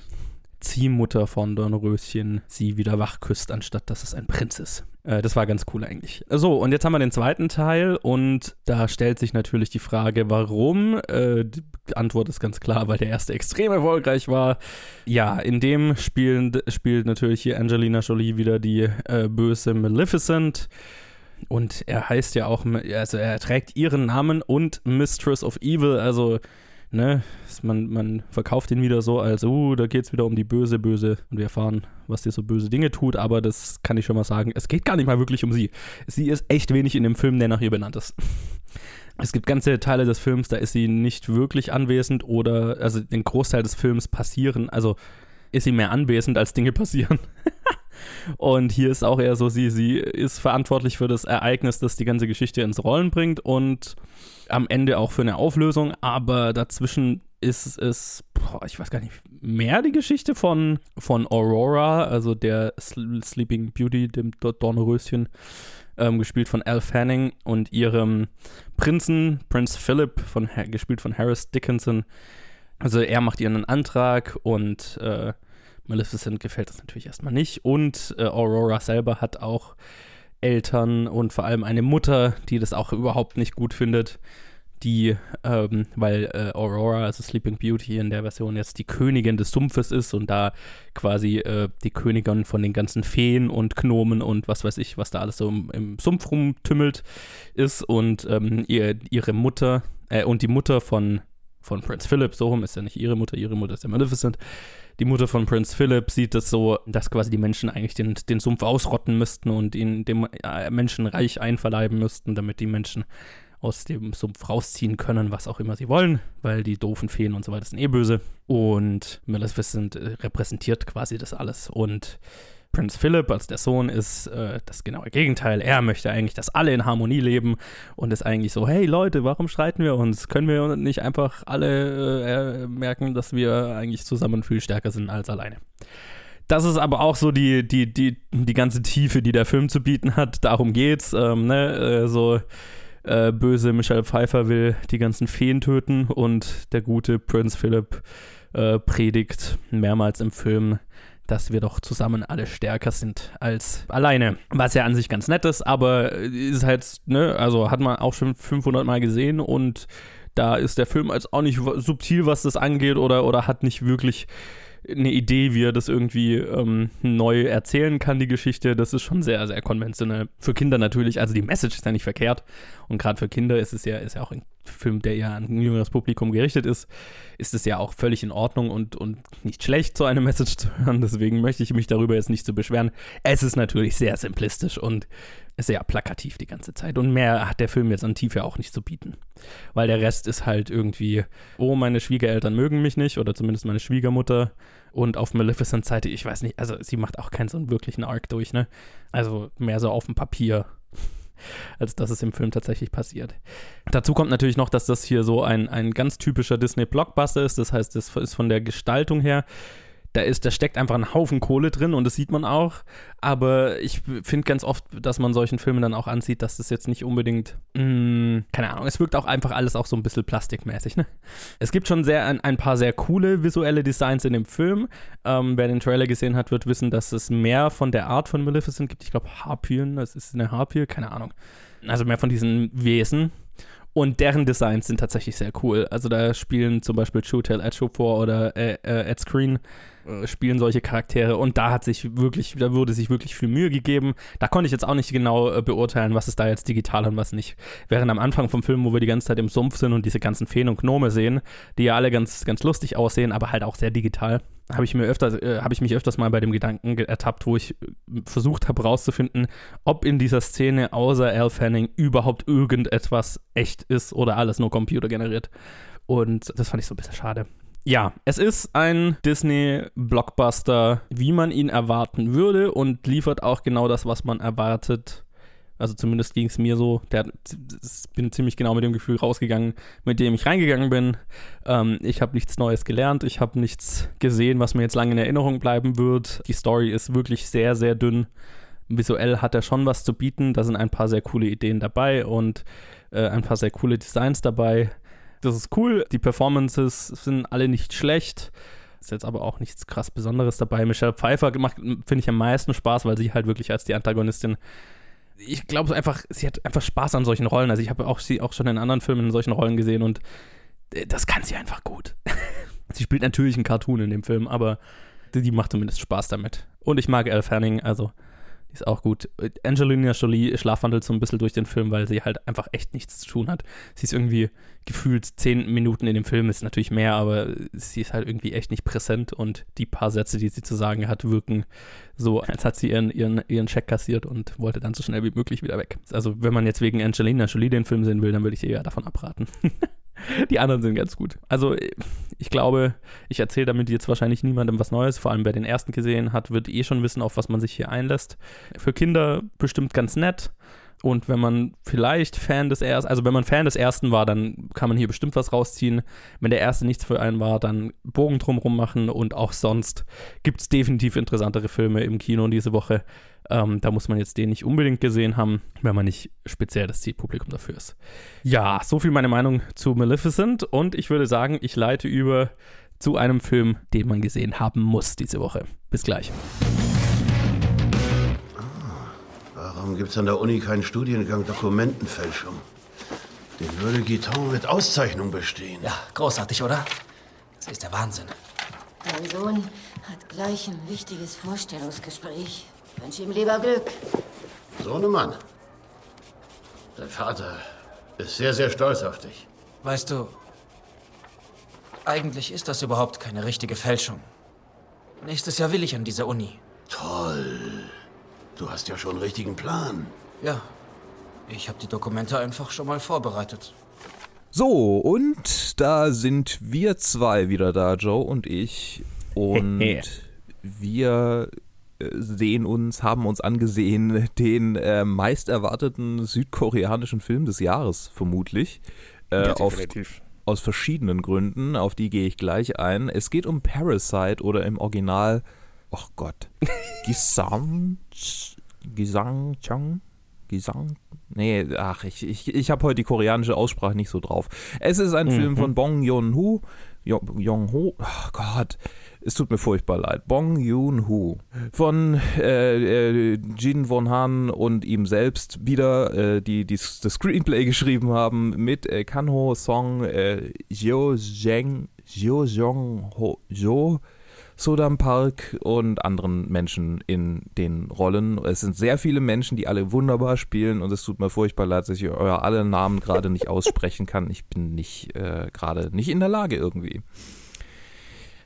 Ziehmutter von Dornröschen sie wieder wachküsst, anstatt dass es ein Prinz ist. Äh, das war ganz cool eigentlich. So, und jetzt haben wir den zweiten Teil und da stellt sich natürlich die Frage, warum? Äh, die Antwort ist ganz klar, weil der erste extrem erfolgreich war. Ja, in dem spielen, spielt natürlich hier Angelina Jolie wieder die äh, böse Maleficent. Und er heißt ja auch, also er trägt ihren Namen und Mistress of Evil, also ne, man, man verkauft ihn wieder so als, uh, da geht es wieder um die böse, böse und wir erfahren, was die so böse Dinge tut, aber das kann ich schon mal sagen, es geht gar nicht mal wirklich um sie. Sie ist echt wenig in dem Film, der nach ihr benannt ist. Es gibt ganze Teile des Films, da ist sie nicht wirklich anwesend oder, also den Großteil des Films passieren, also ist sie mehr anwesend, als Dinge passieren. *laughs* Und hier ist auch eher so, sie, sie ist verantwortlich für das Ereignis, das die ganze Geschichte ins Rollen bringt und am Ende auch für eine Auflösung, aber dazwischen ist es, boah, ich weiß gar nicht, mehr die Geschichte von, von Aurora, also der Sleeping Beauty, dem Dornröschen, ähm, gespielt von Al Fanning und ihrem Prinzen, Prinz Philip, von, gespielt von Harris Dickinson. Also er macht ihr einen Antrag und äh, Maleficent gefällt das natürlich erstmal nicht. Und äh, Aurora selber hat auch Eltern und vor allem eine Mutter, die das auch überhaupt nicht gut findet. Die, ähm, weil äh, Aurora, also Sleeping Beauty in der Version jetzt die Königin des Sumpfes ist und da quasi äh, die Königin von den ganzen Feen und Gnomen und was weiß ich, was da alles so im, im Sumpf rumtümmelt ist und ähm, ihr, ihre Mutter äh, und die Mutter von, von Prince Philip, so rum ist ja nicht ihre Mutter, ihre Mutter ist ja Maleficent, die Mutter von Prince Philip sieht es so, dass quasi die Menschen eigentlich den, den Sumpf ausrotten müssten und ihn dem äh, Menschenreich einverleiben müssten, damit die Menschen aus dem Sumpf rausziehen können, was auch immer sie wollen, weil die doofen Feen und so weiter sind eh böse. Und Maleficent äh, repräsentiert quasi das alles. Und Prinz Philip als der Sohn ist äh, das genaue Gegenteil. Er möchte eigentlich, dass alle in Harmonie leben und ist eigentlich so, hey Leute, warum streiten wir uns? Können wir nicht einfach alle äh, merken, dass wir eigentlich zusammen viel stärker sind als alleine? Das ist aber auch so die, die, die, die ganze Tiefe, die der Film zu bieten hat. Darum geht's. Ähm, ne? äh, so äh, böse Michelle Pfeiffer will die ganzen Feen töten und der gute Prinz Philip äh, predigt mehrmals im Film, dass wir doch zusammen alle stärker sind als alleine. Was ja an sich ganz nett ist, aber ist halt, ne, also hat man auch schon 500 Mal gesehen und da ist der Film als auch nicht subtil, was das angeht oder, oder hat nicht wirklich eine Idee, wie er das irgendwie ähm, neu erzählen kann, die Geschichte. Das ist schon sehr, sehr konventionell. Für Kinder natürlich, also die Message ist ja nicht verkehrt. Und gerade für Kinder ist es ja, ist ja auch ein Film, der ja an ein jüngeres Publikum gerichtet ist, ist es ja auch völlig in Ordnung und, und nicht schlecht, so eine Message zu hören. Deswegen möchte ich mich darüber jetzt nicht zu so beschweren. Es ist natürlich sehr simplistisch und sehr plakativ die ganze Zeit. Und mehr hat der Film jetzt an Tiefe auch nicht zu bieten. Weil der Rest ist halt irgendwie, oh, meine Schwiegereltern mögen mich nicht oder zumindest meine Schwiegermutter. Und auf Maleficent Seite, ich weiß nicht, also sie macht auch keinen so einen wirklichen Arc durch, ne? Also mehr so auf dem Papier als dass es im Film tatsächlich passiert. Dazu kommt natürlich noch, dass das hier so ein, ein ganz typischer Disney-Blockbuster ist. Das heißt, es ist von der Gestaltung her da ist, da steckt einfach ein Haufen Kohle drin und das sieht man auch. Aber ich finde ganz oft, dass man solchen Filmen dann auch ansieht, dass das jetzt nicht unbedingt, mh, mm, keine Ahnung, es wirkt auch einfach alles auch so ein bisschen plastikmäßig. Ne? Es gibt schon sehr ein, ein paar sehr coole visuelle Designs in dem Film. Ähm, wer den Trailer gesehen hat, wird wissen, dass es mehr von der Art von Maleficent gibt. Ich glaube, Harpien, das ist eine Harpie, keine Ahnung. Also mehr von diesen Wesen. Und deren Designs sind tatsächlich sehr cool. Also da spielen zum Beispiel Chutel Ejiofor oder äh, äh, Ed Screen äh, spielen solche Charaktere und da hat sich wirklich, da wurde sich wirklich viel Mühe gegeben. Da konnte ich jetzt auch nicht genau äh, beurteilen, was ist da jetzt digital und was nicht. Während am Anfang vom Film, wo wir die ganze Zeit im Sumpf sind und diese ganzen Feen und Gnome sehen, die ja alle ganz, ganz lustig aussehen, aber halt auch sehr digital, habe ich mir öfter, äh, habe ich mich öfters mal bei dem Gedanken ertappt, wo ich äh, versucht habe herauszufinden, ob in dieser Szene außer Al Fanning überhaupt irgendetwas echt ist oder alles nur computergeneriert. Und das fand ich so ein bisschen schade. Ja, es ist ein Disney-Blockbuster, wie man ihn erwarten würde und liefert auch genau das, was man erwartet. Also zumindest ging es mir so. Der, ich bin ziemlich genau mit dem Gefühl rausgegangen, mit dem ich reingegangen bin. Ähm, ich habe nichts Neues gelernt. Ich habe nichts gesehen, was mir jetzt lange in Erinnerung bleiben wird. Die Story ist wirklich sehr, sehr dünn. Visuell hat er schon was zu bieten. Da sind ein paar sehr coole Ideen dabei und äh, ein paar sehr coole Designs dabei. Das ist cool. Die Performances sind alle nicht schlecht. Ist jetzt aber auch nichts krass Besonderes dabei. Michelle Pfeiffer macht, finde ich, am meisten Spaß, weil sie halt wirklich als die Antagonistin ich glaube einfach, sie hat einfach Spaß an solchen Rollen. Also ich habe auch sie auch schon in anderen Filmen in solchen Rollen gesehen und äh, das kann sie einfach gut. *laughs* sie spielt natürlich einen Cartoon in dem Film, aber die macht zumindest Spaß damit. Und ich mag Elle Fanning, also die ist auch gut. Angelina Jolie schlafwandelt so ein bisschen durch den Film, weil sie halt einfach echt nichts zu tun hat. Sie ist irgendwie gefühlt zehn Minuten in dem Film, ist natürlich mehr, aber sie ist halt irgendwie echt nicht präsent und die paar Sätze, die sie zu sagen hat, wirken so, als hat sie ihren, ihren, ihren Check kassiert und wollte dann so schnell wie möglich wieder weg. Also wenn man jetzt wegen Angelina Jolie den Film sehen will, dann würde ich ihr ja davon abraten. *laughs* Die anderen sind ganz gut. Also ich glaube, ich erzähle damit jetzt wahrscheinlich niemandem was Neues. Vor allem wer den ersten gesehen hat, wird eh schon wissen, auf was man sich hier einlässt. Für Kinder bestimmt ganz nett. Und wenn man vielleicht Fan des ersten, also wenn man Fan des ersten war, dann kann man hier bestimmt was rausziehen. Wenn der erste nichts für einen war, dann Bogen drumherum machen und auch sonst gibt es definitiv interessantere Filme im Kino diese Woche. Ähm, da muss man jetzt den nicht unbedingt gesehen haben, wenn man nicht speziell das Zielpublikum dafür ist. Ja, so viel meine Meinung zu Maleficent und ich würde sagen, ich leite über zu einem Film, den man gesehen haben muss diese Woche. Bis gleich. Ah, warum gibt es an der Uni keinen Studiengang Dokumentenfälschung? Den würde Guiton mit Auszeichnung bestehen. Ja, großartig, oder? Das ist der Wahnsinn. Dein Sohn hat gleich ein wichtiges Vorstellungsgespräch. Ich wünsche ihm lieber Glück. Sohnemann. Dein Vater ist sehr, sehr stolz auf dich. Weißt du, eigentlich ist das überhaupt keine richtige Fälschung. Nächstes Jahr will ich an dieser Uni. Toll. Du hast ja schon einen richtigen Plan. Ja. Ich habe die Dokumente einfach schon mal vorbereitet. So, und da sind wir zwei wieder da, Joe und ich. Und *laughs* wir sehen uns, haben uns angesehen *laughs* den äh, meist erwarteten südkoreanischen Film des Jahres, vermutlich. Äh, ja, auf, aus verschiedenen Gründen, auf die gehe ich gleich ein. Es geht um Parasite oder im Original, oh Gott, *laughs* Gisang, Gisang, Chang, Gesang. Nee, ach, ich, ich, ich habe heute die koreanische Aussprache nicht so drauf. Es ist ein mhm. Film von Bong Joon-ho. Jong-ho, oh Gott, es tut mir furchtbar leid. Bong Joon-ho von äh, äh, Jin Won Han und ihm selbst wieder, äh, die, die das Screenplay *laughs* geschrieben haben, mit äh, Kanho Song, äh, Jo Zheng, Jo Jong Ho, Jo, Sodam Park und anderen Menschen in den Rollen. Es sind sehr viele Menschen, die alle wunderbar spielen und es tut mir furchtbar leid, dass ich euer alle Namen gerade nicht aussprechen kann. Ich bin nicht äh, gerade nicht in der Lage irgendwie.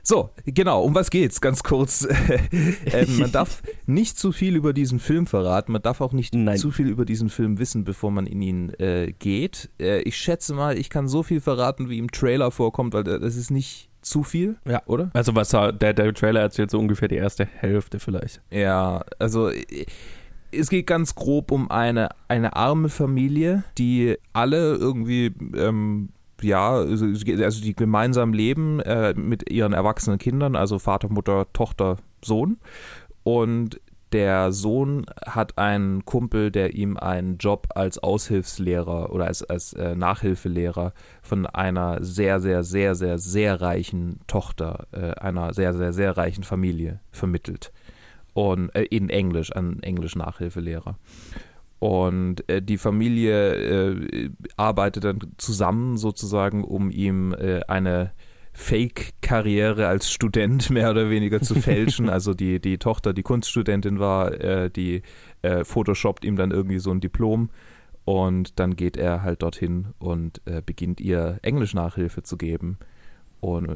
So, genau, um was geht's? Ganz kurz. *laughs* ähm, man darf nicht zu viel über diesen Film verraten, man darf auch nicht Nein. zu viel über diesen Film wissen, bevor man in ihn äh, geht. Äh, ich schätze mal, ich kann so viel verraten, wie im Trailer vorkommt, weil das ist nicht zu viel, ja. oder? Also was der, der Trailer erzählt, so ungefähr die erste Hälfte vielleicht. Ja, also äh, es geht ganz grob um eine, eine arme Familie, die alle irgendwie ähm, ja, also, also die gemeinsam leben äh, mit ihren erwachsenen Kindern, also Vater, Mutter, Tochter, Sohn. Und der Sohn hat einen Kumpel, der ihm einen Job als Aushilfslehrer oder als, als äh, Nachhilfelehrer von einer sehr, sehr, sehr, sehr, sehr reichen Tochter, äh, einer sehr, sehr, sehr reichen Familie vermittelt. Und äh, in Englisch, an Englisch Nachhilfelehrer. Und äh, die Familie äh, arbeitet dann zusammen sozusagen, um ihm äh, eine Fake-Karriere als Student *laughs* mehr oder weniger zu fälschen. also die, die Tochter, die Kunststudentin war, äh, die äh, photoshoppt ihm dann irgendwie so ein Diplom. Und dann geht er halt dorthin und äh, beginnt ihr Englisch-Nachhilfe zu geben. Und,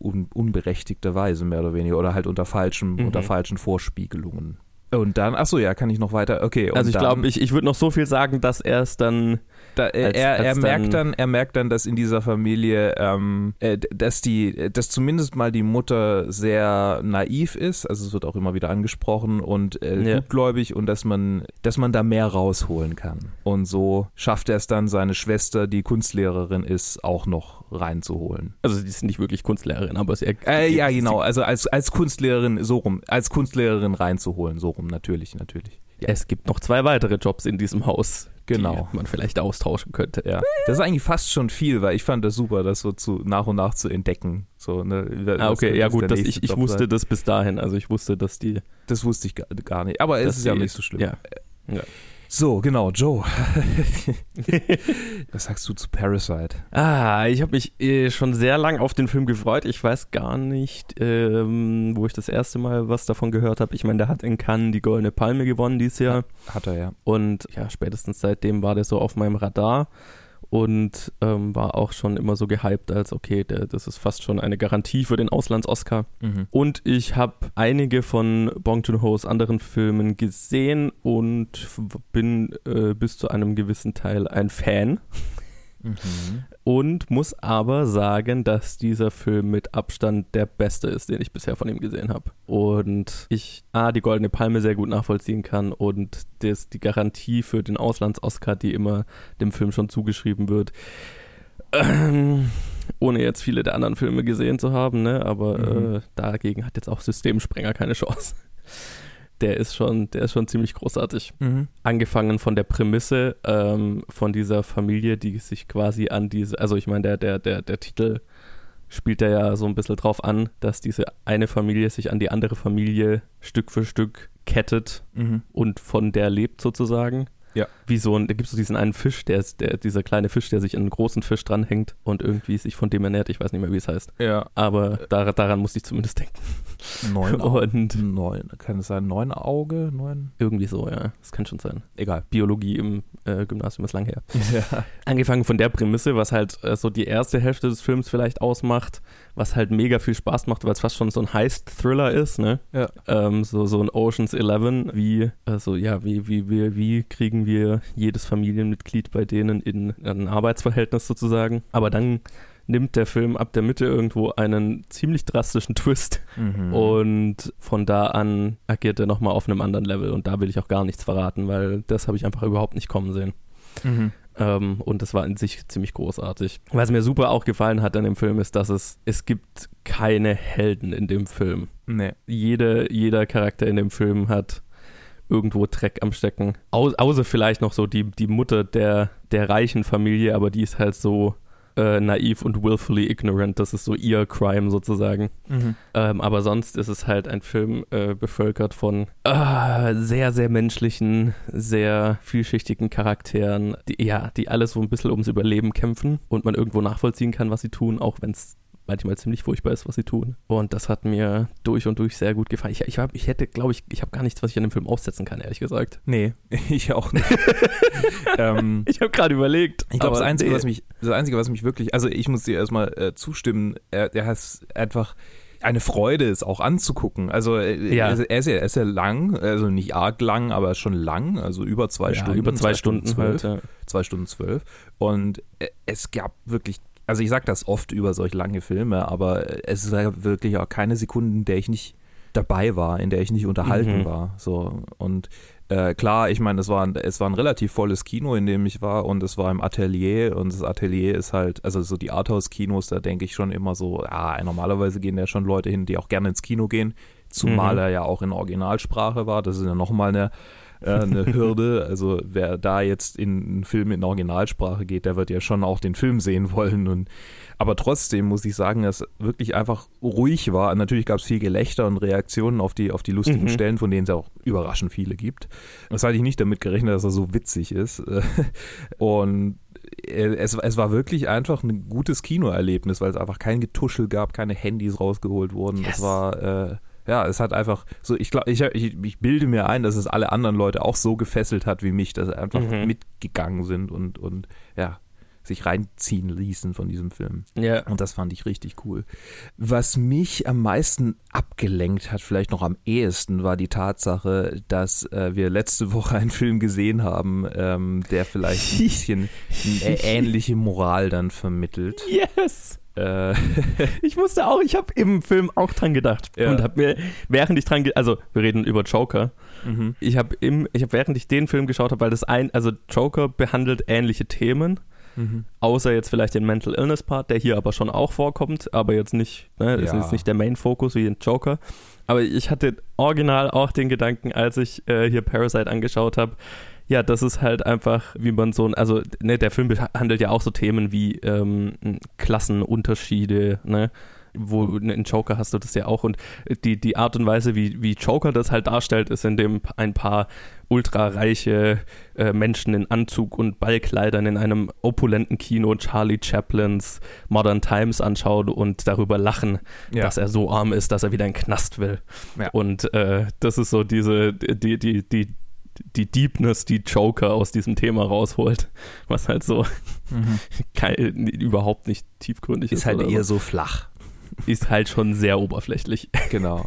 un unberechtigterweise mehr oder weniger. Oder halt unter falschen, mhm. unter falschen Vorspiegelungen. Und dann, achso, ja, kann ich noch weiter, okay. also ich glaube, ich, ich würde noch so viel sagen, dass er es dann da, äh, als, er, als er merkt dann, er merkt dann, dass in dieser Familie, ähm, äh, dass die, dass zumindest mal die Mutter sehr naiv ist, also es wird auch immer wieder angesprochen und äh, ja. gutgläubig und dass man, dass man da mehr rausholen kann. Und so schafft er es dann, seine Schwester, die Kunstlehrerin ist, auch noch reinzuholen. Also sie ist nicht wirklich Kunstlehrerin, aber es er, äh, ja genau, also als als Kunstlehrerin so rum, als Kunstlehrerin reinzuholen, so rum andersrum, natürlich, Es gibt noch zwei weitere Jobs in diesem Haus, Genau. die man vielleicht austauschen könnte. Ja, das ist eigentlich fast schon viel, weil ich fand das super, das so zu nach und nach zu entdecken. So, ne, Ah, was okay, könnte ja gut, ich, ich wusste das bis dahin. Also ich wusste, dass die. Das wusste ich gar, gar nicht. Aber es ist ja nicht so schlimm. Ja. ja. So, genau, Joe. *laughs* Was sagst du zu Parasite? Ah, ich habe mich äh, schon sehr lang auf den Film gefreut. Ich weiß gar nicht, ähm, wo ich das erste Mal was davon gehört habe. Ich meine, der hat in Cannes die Goldene Palme gewonnen dieses Jahr. Hat er ja. Und ja, spätestens seitdem war der so auf meinem Radar und ähm, war auch schon immer so gehypt, als okay, der, das ist fast schon eine Garantie für den Auslands-Oscar. Mhm. Und ich habe einige von Bong Joon-ho's anderen Filmen gesehen und bin äh, bis zu einem gewissen Teil ein Fan. Mhm. Und muss aber sagen, dass dieser Film mit Abstand der beste ist, den ich bisher von ihm gesehen habe. Und ich A, die Goldene Palme sehr gut nachvollziehen kann und das, die Garantie für den Auslands-Oscar, die immer dem Film schon zugeschrieben wird. Ähm, *clears throat* ohne jetzt viele der anderen Filme gesehen zu haben, ne? aber Mhm. äh, dagegen hat jetzt auch Systemsprenger keine Chance. Der ist schon, der ist schon ziemlich großartig Mhm. angefangen von der Prämisse ähm, von dieser Familie, die sich quasi an diese, also ich meine, der, der, der, der Titel spielt da ja so ein bisschen drauf an, dass diese eine Familie sich an die andere Familie Stück für Stück kettet Mhm. und von der lebt sozusagen. Ja. Wie so ein, da gibt es so diesen einen Fisch, der ist, der, dieser kleine Fisch, der sich an einen großen Fisch dranhängt und irgendwie sich von dem ernährt. Ich weiß nicht mehr, wie es heißt. Ja. Aber dar, daran musste ich zumindest denken. Neun Und Neun, kann es sein? Neun Auge? Neun? irgendwie so, ja. Das kann schon sein. Egal. Biologie im äh, Gymnasium ist lang her. *laughs* Ja. Angefangen von der Prämisse, was halt äh, so die erste Hälfte des Films vielleicht ausmacht, was halt mega viel Spaß macht, weil es fast schon so ein Heist-Thriller ist, ne? Ja. Ähm, so, so ein Oceans 11, wie, also ja, wie, wie, wie, wie kriegen wir jedes Familienmitglied bei denen in ein Arbeitsverhältnis sozusagen. Aber dann nimmt der Film ab der Mitte irgendwo einen ziemlich drastischen Twist Mhm. und von da an agiert er nochmal auf einem anderen Level und da will ich auch gar nichts verraten, weil das habe ich einfach überhaupt nicht kommen sehen. Mhm. Ähm, und das war in sich ziemlich großartig. Was mir super auch gefallen hat an dem Film ist, dass es, es gibt keine Helden in dem Film. Nee. Jede, jeder Charakter in dem Film hat irgendwo Dreck am Stecken. Au, außer vielleicht noch so die, die Mutter der, der reichen Familie, aber die ist halt so äh, naiv und willfully ignorant. Das ist so ihr Crime sozusagen. Mhm. Ähm, aber sonst ist es halt ein Film äh, bevölkert von äh, sehr, sehr menschlichen, sehr vielschichtigen Charakteren, die, ja, die alles so ein bisschen ums Überleben kämpfen und man irgendwo nachvollziehen kann, was sie tun, auch wenn es manchmal ziemlich furchtbar ist, was sie tun. Und das hat mir durch und durch sehr gut gefallen. Ich, ich, hab, ich hätte, glaube ich, ich habe gar nichts, was ich an dem Film aussetzen kann, ehrlich gesagt. Nee, *laughs* ich auch nicht. *laughs* ähm, Ich habe gerade überlegt. Ich glaube, das Einzige, nee. was mich, das Einzige, was mich wirklich, also ich muss dir erstmal äh, zustimmen, er, er hat einfach eine Freude, es auch anzugucken. Also äh, Ja. er, ist ja, er ist ja lang, also nicht arg lang, aber schon lang, also über zwei Ja, Stunden. über zwei Stunden zwölf. halt, ja. Zwei Stunden zwölf. Und äh, es gab wirklich, also ich sage das oft über solch lange Filme, aber es ist wirklich auch keine Sekunde, in der ich nicht dabei war, in der ich nicht unterhalten Mhm. war. So und äh, klar, ich meine, es war, ein- es war ein relativ volles Kino, in dem ich war und es war im Atelier und das Atelier ist halt, also so die Arthouse-Kinos, da denke ich schon immer so, ja, normalerweise gehen da schon Leute hin, die auch gerne ins Kino gehen, zumal Mhm. er ja auch in Originalsprache war, das ist ja nochmal eine, eine Hürde, also wer da jetzt in einen Film in Originalsprache geht, der wird ja schon auch den Film sehen wollen und aber trotzdem muss ich sagen, dass wirklich einfach ruhig war. Natürlich gab es viel Gelächter und Reaktionen auf die, auf die lustigen Mhm. Stellen, von denen es auch überraschend viele gibt. Das hatte ich nicht damit gerechnet, dass er so witzig ist. *laughs* Und es, es war wirklich einfach ein gutes Kinoerlebnis, weil es einfach kein Getuschel gab, keine Handys rausgeholt wurden. Yes. Es war, äh, ja, es hat einfach so, ich glaube, ich, ich, ich bilde mir ein, dass es alle anderen Leute auch so gefesselt hat wie mich, dass sie einfach Mhm. mitgegangen sind und, und ja, sich reinziehen ließen von diesem Film. Ja. Und das fand ich richtig cool. Was mich am meisten abgelenkt hat, vielleicht noch am ehesten, war die Tatsache, dass äh, wir letzte Woche einen Film gesehen haben, ähm, der vielleicht ein *laughs* bisschen eine ähnliche Moral dann vermittelt. Yes! Äh, *laughs* Ich musste auch, ich habe im Film auch dran gedacht Ja. und habe mir, während ich dran, also wir reden über Joker, mhm. ich habe im, ich habe während ich den Film geschaut habe, weil das ein, also Joker behandelt ähnliche Themen, Mhm. Außer jetzt vielleicht den Mental Illness Part, der hier aber schon auch vorkommt, aber jetzt nicht, ne, ist Ja. jetzt nicht der Main Focus wie in Joker. Aber ich hatte original auch den Gedanken, als ich äh, hier Parasite angeschaut habe, ja, das ist halt einfach, wie man so, ein- also ne, der Film behandelt ja auch so Themen wie ähm, Klassenunterschiede, ne? Wo in Joker hast du das ja auch und die, die Art und Weise, wie, wie Joker das halt darstellt, ist, indem ein paar ultrareiche äh, Menschen in Anzug und Ballkleidern in einem opulenten Kino Charlie Chaplins Modern Times anschauen und darüber lachen, Ja. dass er so arm ist, dass er wieder in den Knast will. Ja. Und äh, das ist so diese, die, die, die, die Deepness, die Joker aus diesem Thema rausholt, was halt so *laughs* kein, überhaupt nicht tiefgründig ist. Ist halt eher so flach. Ist halt schon sehr oberflächlich. *laughs* Genau.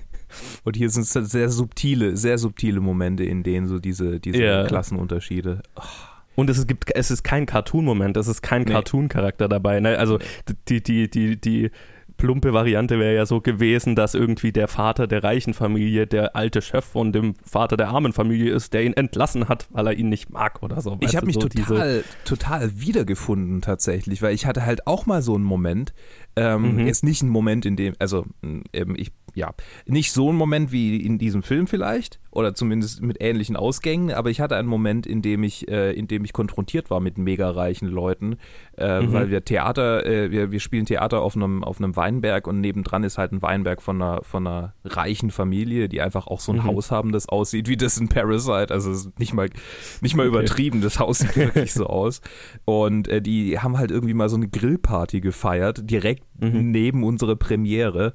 Und hier sind es sehr subtile, sehr subtile Momente, in denen so diese, diese Ja. Klassenunterschiede. Und es gibt, es ist kein Cartoon-Moment, es ist kein Nee. Cartoon-Charakter dabei. Ne? Also die, die, die, die plumpe Variante wäre ja so gewesen, dass irgendwie der Vater der reichen Familie der alte Chef von dem Vater der armen Familie ist, der ihn entlassen hat, weil er ihn nicht mag oder so. Ich habe mich so total, total wiedergefunden tatsächlich, weil ich hatte halt auch mal so einen Moment, ähm, Mhm. jetzt nicht einen Moment, in dem, also ähm, ich, ja, nicht so einen Moment wie in diesem Film vielleicht oder zumindest mit ähnlichen Ausgängen, aber ich hatte einen Moment, in dem ich, äh, in dem ich konfrontiert war mit mega reichen Leuten, äh, Mhm. weil wir Theater, äh, wir, wir spielen Theater auf einem, auf einem Weinberg und nebendran ist halt ein Weinberg von einer, von einer reichen Familie, die einfach auch so ein Mhm. Haus haben, das aussieht wie das in Parasite, also nicht mal, nicht mal Okay. übertrieben, das Haus sieht wirklich *laughs* so aus. Und äh, die haben halt irgendwie mal so eine Grillparty gefeiert, direkt Mhm. neben unsere Premiere.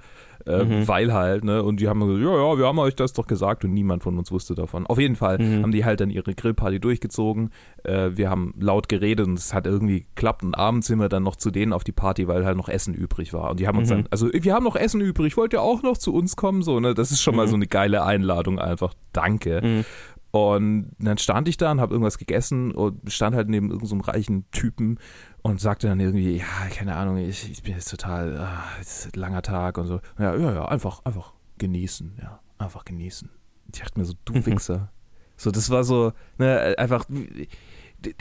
Äh, Mhm. Weil halt, ne, und die haben gesagt, ja, ja, wir haben euch das doch gesagt und niemand von uns wusste davon. Auf jeden Fall Mhm. haben die halt dann ihre Grillparty durchgezogen. Äh, wir haben laut geredet und es hat irgendwie geklappt und abends sind wir dann noch zu denen auf die Party, weil halt noch Essen übrig war. Und die haben uns Mhm. dann, also wir haben noch Essen übrig, wollt ihr auch noch zu uns kommen? So, ne, das ist schon mal Mhm. so eine geile Einladung einfach. Danke. Und dann stand ich da und habe irgendwas gegessen und stand halt neben irgendeinem so reichen Typen und sagte dann irgendwie, ja, keine Ahnung, ich, ich bin jetzt total, ah, es ist ein langer Tag und so. Ja, ja, ja, einfach, einfach genießen, ja, einfach genießen. Ich dachte mir so, du Mhm. Wichser. So, das war so, ne, einfach,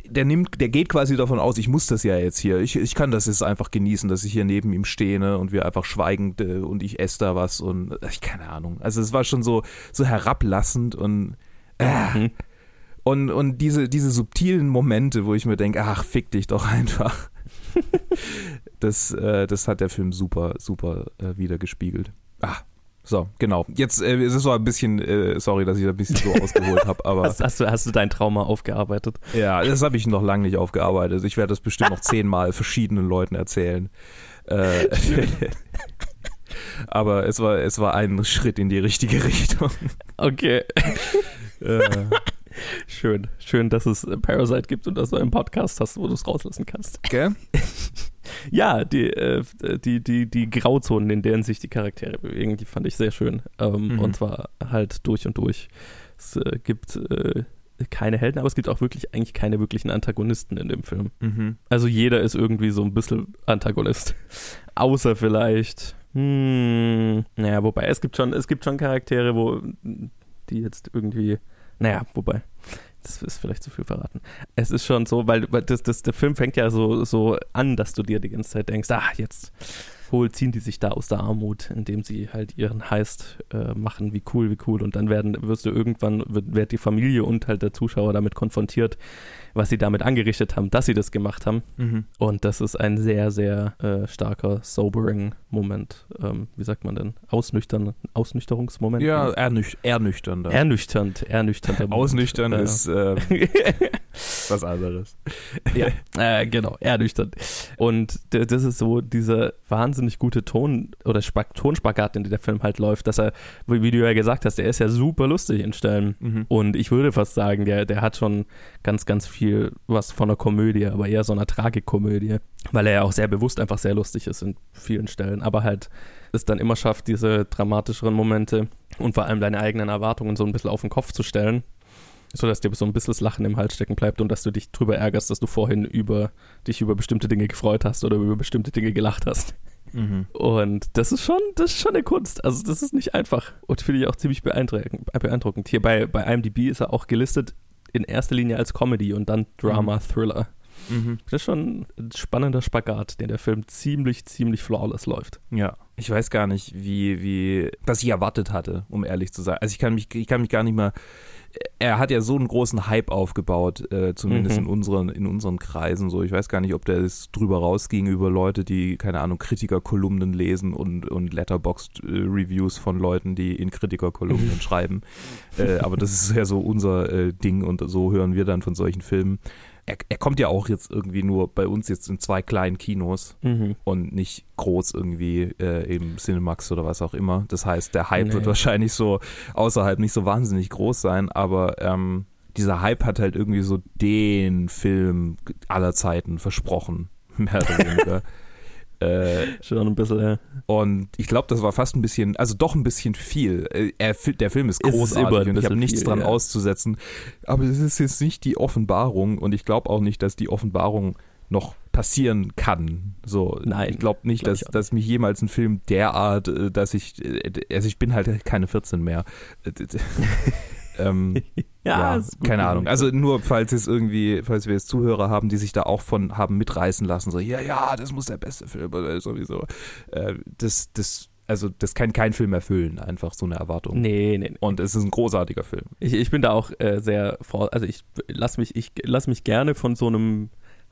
der nimmt, der geht quasi davon aus, ich muss das ja jetzt hier, ich, ich kann das jetzt einfach genießen, dass ich hier neben ihm stehe ne, und wir einfach schweigend äh, und ich esse da was und äh, ich keine Ahnung. Also es war schon so, so herablassend und äh, und, und diese, diese subtilen Momente, wo ich mir denke, ach, fick dich doch einfach. *laughs* das, äh, das hat der Film super, super äh, wiedergespiegelt. Ah, so, genau. Jetzt äh, es ist so ein bisschen, äh, sorry, dass ich da ein bisschen so ausgeholt habe, aber *laughs* Hast, hast, du, hast du dein Trauma aufgearbeitet? ja, das habe ich noch lange nicht aufgearbeitet. Ich werde das bestimmt noch zehnmal verschiedenen Leuten erzählen. Äh, *laughs* aber es war, es war ein Schritt in die richtige Richtung. Okay. Äh, *laughs* Schön. Schön, dass es äh, Parasite gibt und dass du einen Podcast hast, wo du es rauslassen kannst. gell? *laughs* Ja, die, äh, die, die, die Grauzonen, in deren sich die Charaktere bewegen, die fand ich sehr schön. Ähm, Mhm. Und zwar halt durch und durch. Es äh, gibt äh, keine Helden, aber es gibt auch wirklich eigentlich keine wirklichen Antagonisten in dem Film. Mhm. Also jeder ist irgendwie so ein bisschen Antagonist. *laughs* Außer vielleicht. Hm, naja, wobei, es gibt schon, es gibt schon Charaktere, wo die jetzt irgendwie. Naja, wobei. Das ist vielleicht zu viel verraten. Es ist schon so, weil das, das, der Film fängt ja so, so an, dass du dir die ganze Zeit denkst, ah, jetzt hol, ziehen die sich da aus der Armut, indem sie halt ihren Heist äh, machen, wie cool, wie cool. Und dann werden, wirst du irgendwann, wird, wird die Familie und halt der Zuschauer damit konfrontiert, was sie damit angerichtet haben, dass sie das gemacht haben. Mhm. Und das ist ein sehr, sehr äh, starker, sobering Moment. Ähm, wie sagt man denn? Ausnüchtern, Ausnüchterungsmoment? Ja, ernüch ernüchternder. Ernüchternd, ernüchternder Moment. Ausnüchtern Äh, ist äh, *laughs* was anderes. ja, äh, genau, ernüchternd. Und das ist so dieser wahnsinnig gute Ton oder Spak Tonspagat, in den der Film halt läuft, dass er, wie wie du ja gesagt hast, der ist ja super lustig in Stellen. Mhm. Und ich würde fast sagen, der, der hat schon ganz, ganz viel was von einer Komödie, aber eher so einer Tragikomödie, weil er ja auch sehr bewusst einfach sehr lustig ist in vielen Stellen, aber halt es dann immer schafft, diese dramatischeren Momente und vor allem deine eigenen Erwartungen so ein bisschen auf den Kopf zu stellen, sodass dir so ein bisschen das Lachen im Hals stecken bleibt und dass du dich drüber ärgerst, dass du vorhin über dich über bestimmte Dinge gefreut hast oder über bestimmte Dinge gelacht hast. Mhm. Und das ist schon, das ist schon eine Kunst. Also das ist nicht einfach. Und finde ich auch ziemlich beeindruckend. beeindruckend. Hier bei, bei IMDb ist er auch gelistet in erster Linie als Comedy und dann Drama, Thriller. Mhm. Das ist schon ein spannender Spagat, den der Film ziemlich, ziemlich flawless läuft. Ja, ich weiß gar nicht, wie, wie, was ich erwartet hatte, um ehrlich zu sein. Also ich kann mich, ich kann mich gar nicht mehr. Er hat ja so einen großen Hype aufgebaut, äh, zumindest Mhm. in unseren, in unseren Kreisen. So, ich weiß gar nicht, ob der es drüber rausging über Leute, die keine Ahnung Kritikerkolumnen lesen und und Letterboxd äh, von Leuten, die in Kritikerkolumnen *laughs* schreiben. Äh, aber das ist ja so unser äh, Ding und so hören wir dann von solchen Filmen. Er, er kommt ja auch jetzt irgendwie nur bei uns jetzt in zwei kleinen Kinos Mhm. und nicht groß irgendwie äh, im Cinemax oder was auch immer. Das heißt, der Hype Nee. wird wahrscheinlich so außerhalb nicht so wahnsinnig groß sein, aber ähm, dieser Hype hat halt irgendwie so den Film aller Zeiten versprochen, *laughs* mehr oder weniger. *laughs* äh, Schon ein bisschen, ja. und ich glaube, das war fast ein bisschen, also doch ein bisschen viel. Äh, Er, der Film ist ist großartig ein und ich habe nichts viel, dran ja. auszusetzen. Aber es ist jetzt nicht die Offenbarung und ich glaube auch nicht, dass die Offenbarung noch passieren kann. So, Nein, ich glaube nicht, glaub dass, ich auch dass mich jemals ein Film derart, äh, dass ich, äh, also ich bin halt keine 14 mehr. *laughs* Äh, ähm, *laughs* ja, gut keine. Ahnung. Also nur, falls es irgendwie, falls wir jetzt Zuhörer haben, die sich da auch von haben mitreißen lassen, so, ja, ja, das muss der beste Film oder sowieso. Äh, das, das, also das kann kein Film erfüllen, einfach so eine Erwartung. Nee, nee, nee. Und es ist ein großartiger Film. Ich, ich bin da auch äh, sehr also ich lass mich, ich lass mich gerne von so einem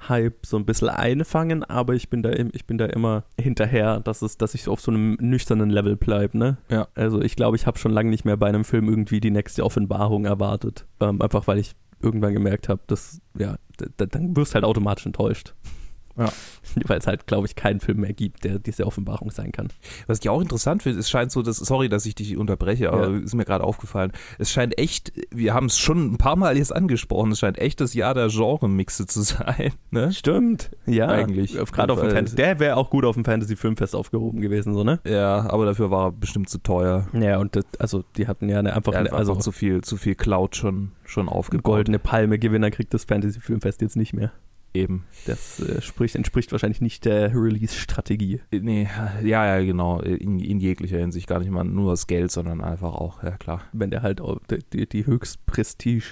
Hype so ein bisschen einfangen, aber ich bin da, ich bin da immer hinterher, dass es, dass ich so auf so einem nüchternen Level bleibe, ne? Ja. Also ich glaube, ich habe schon lange nicht mehr bei einem Film irgendwie die nächste Offenbarung erwartet. Ähm, einfach weil ich irgendwann gemerkt habe, dass, ja, dann wirst du halt automatisch enttäuscht. Ja. *laughs* Weil es halt, glaube ich, keinen Film mehr gibt, der diese Offenbarung sein kann. Was ich auch interessant finde, es scheint so, dass, sorry, dass ich dich unterbreche, aber Ja. ist mir gerade aufgefallen, es scheint echt, wir haben es schon ein paar Mal jetzt angesprochen, es scheint echt das Jahr der Genre-Mixe zu *laughs* sein. Ne? Stimmt. Ja, Eigentlich. Gerade auf dem Fantasy. Der wäre auch gut auf dem Fantasy-Filmfest aufgehoben gewesen, so, ne? Ja, aber dafür war er bestimmt zu teuer. Ja, und das, also die hatten ja eine, einfach Er eine, also einfach zu viel, zu viel Cloud schon, schon aufgebaut. goldene Palme-Gewinner kriegt das Fantasy-Filmfest jetzt nicht mehr. Eben. Das äh, spricht, entspricht wahrscheinlich nicht der Release-Strategie. Nee, ja, ja, genau. In, in jeglicher Hinsicht gar nicht mal nur das Geld, sondern einfach auch, ja klar. Wenn der halt auch die, die, Höchstprestige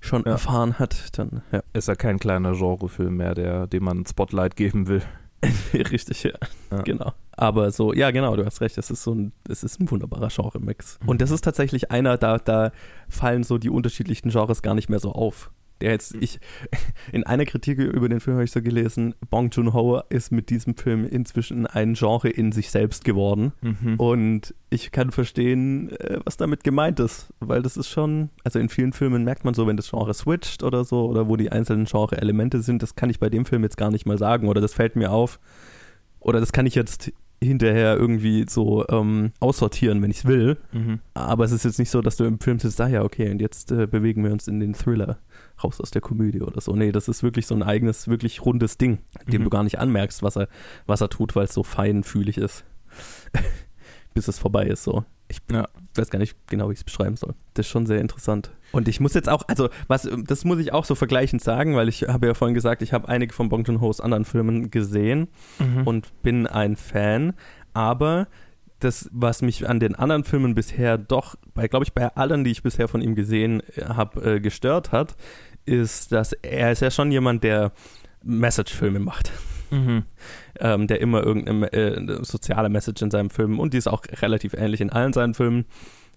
schon Ja. erfahren hat, dann ja. Ist ja kein kleiner Genrefilm mehr, der, dem man ein Spotlight geben will. *laughs* Richtig, ja. Ja. Genau. Aber so, ja, genau, du hast recht, es ist so ein, es ist ein wunderbarer Genre-Mix. Und das ist tatsächlich einer, da, da fallen so die unterschiedlichen Genres gar nicht mehr so auf. Der jetzt, ich, *laughs* in einer Kritik über den Film habe ich so gelesen, Bong Joon-ho ist mit diesem Film inzwischen ein Genre in sich selbst geworden. Mhm. Und ich kann verstehen, äh, was damit gemeint ist, weil das ist schon, also in vielen Filmen merkt man so, wenn das Genre switcht oder so, oder wo die einzelnen Genre-Elemente sind, das kann ich bei dem Film jetzt gar nicht mal sagen, oder das fällt mir auf, oder das kann ich jetzt hinterher irgendwie so ähm, aussortieren, wenn ich es will. Mhm. Aber es ist jetzt nicht so, dass du im Film sitzt, ah ja, okay, und jetzt äh, bewegen wir uns in den Thriller raus aus der Komödie oder so. Nee, das ist wirklich so ein eigenes, wirklich rundes Ding, dem Mhm. du gar nicht anmerkst, was er, was er tut, weil es so feinfühlig ist. *laughs* Bis es vorbei ist, so. Ich Ja. weiß gar nicht genau, wie ich es beschreiben soll. Das ist schon sehr interessant. Und ich muss jetzt auch, also, was, das muss ich auch so vergleichend sagen, weil ich habe ja vorhin gesagt, ich habe einige von Bong Joon-ho's anderen Filmen gesehen Mhm. und bin ein Fan, aber das, was mich an den anderen Filmen bisher doch, bei glaube ich bei allen, die ich bisher von ihm gesehen habe, äh, gestört hat, ist, dass er ist ja schon jemand, der Message-Filme macht. Mhm. Ähm, der immer irgendeine äh, soziale Message in seinem Film und die ist auch relativ ähnlich in allen seinen Filmen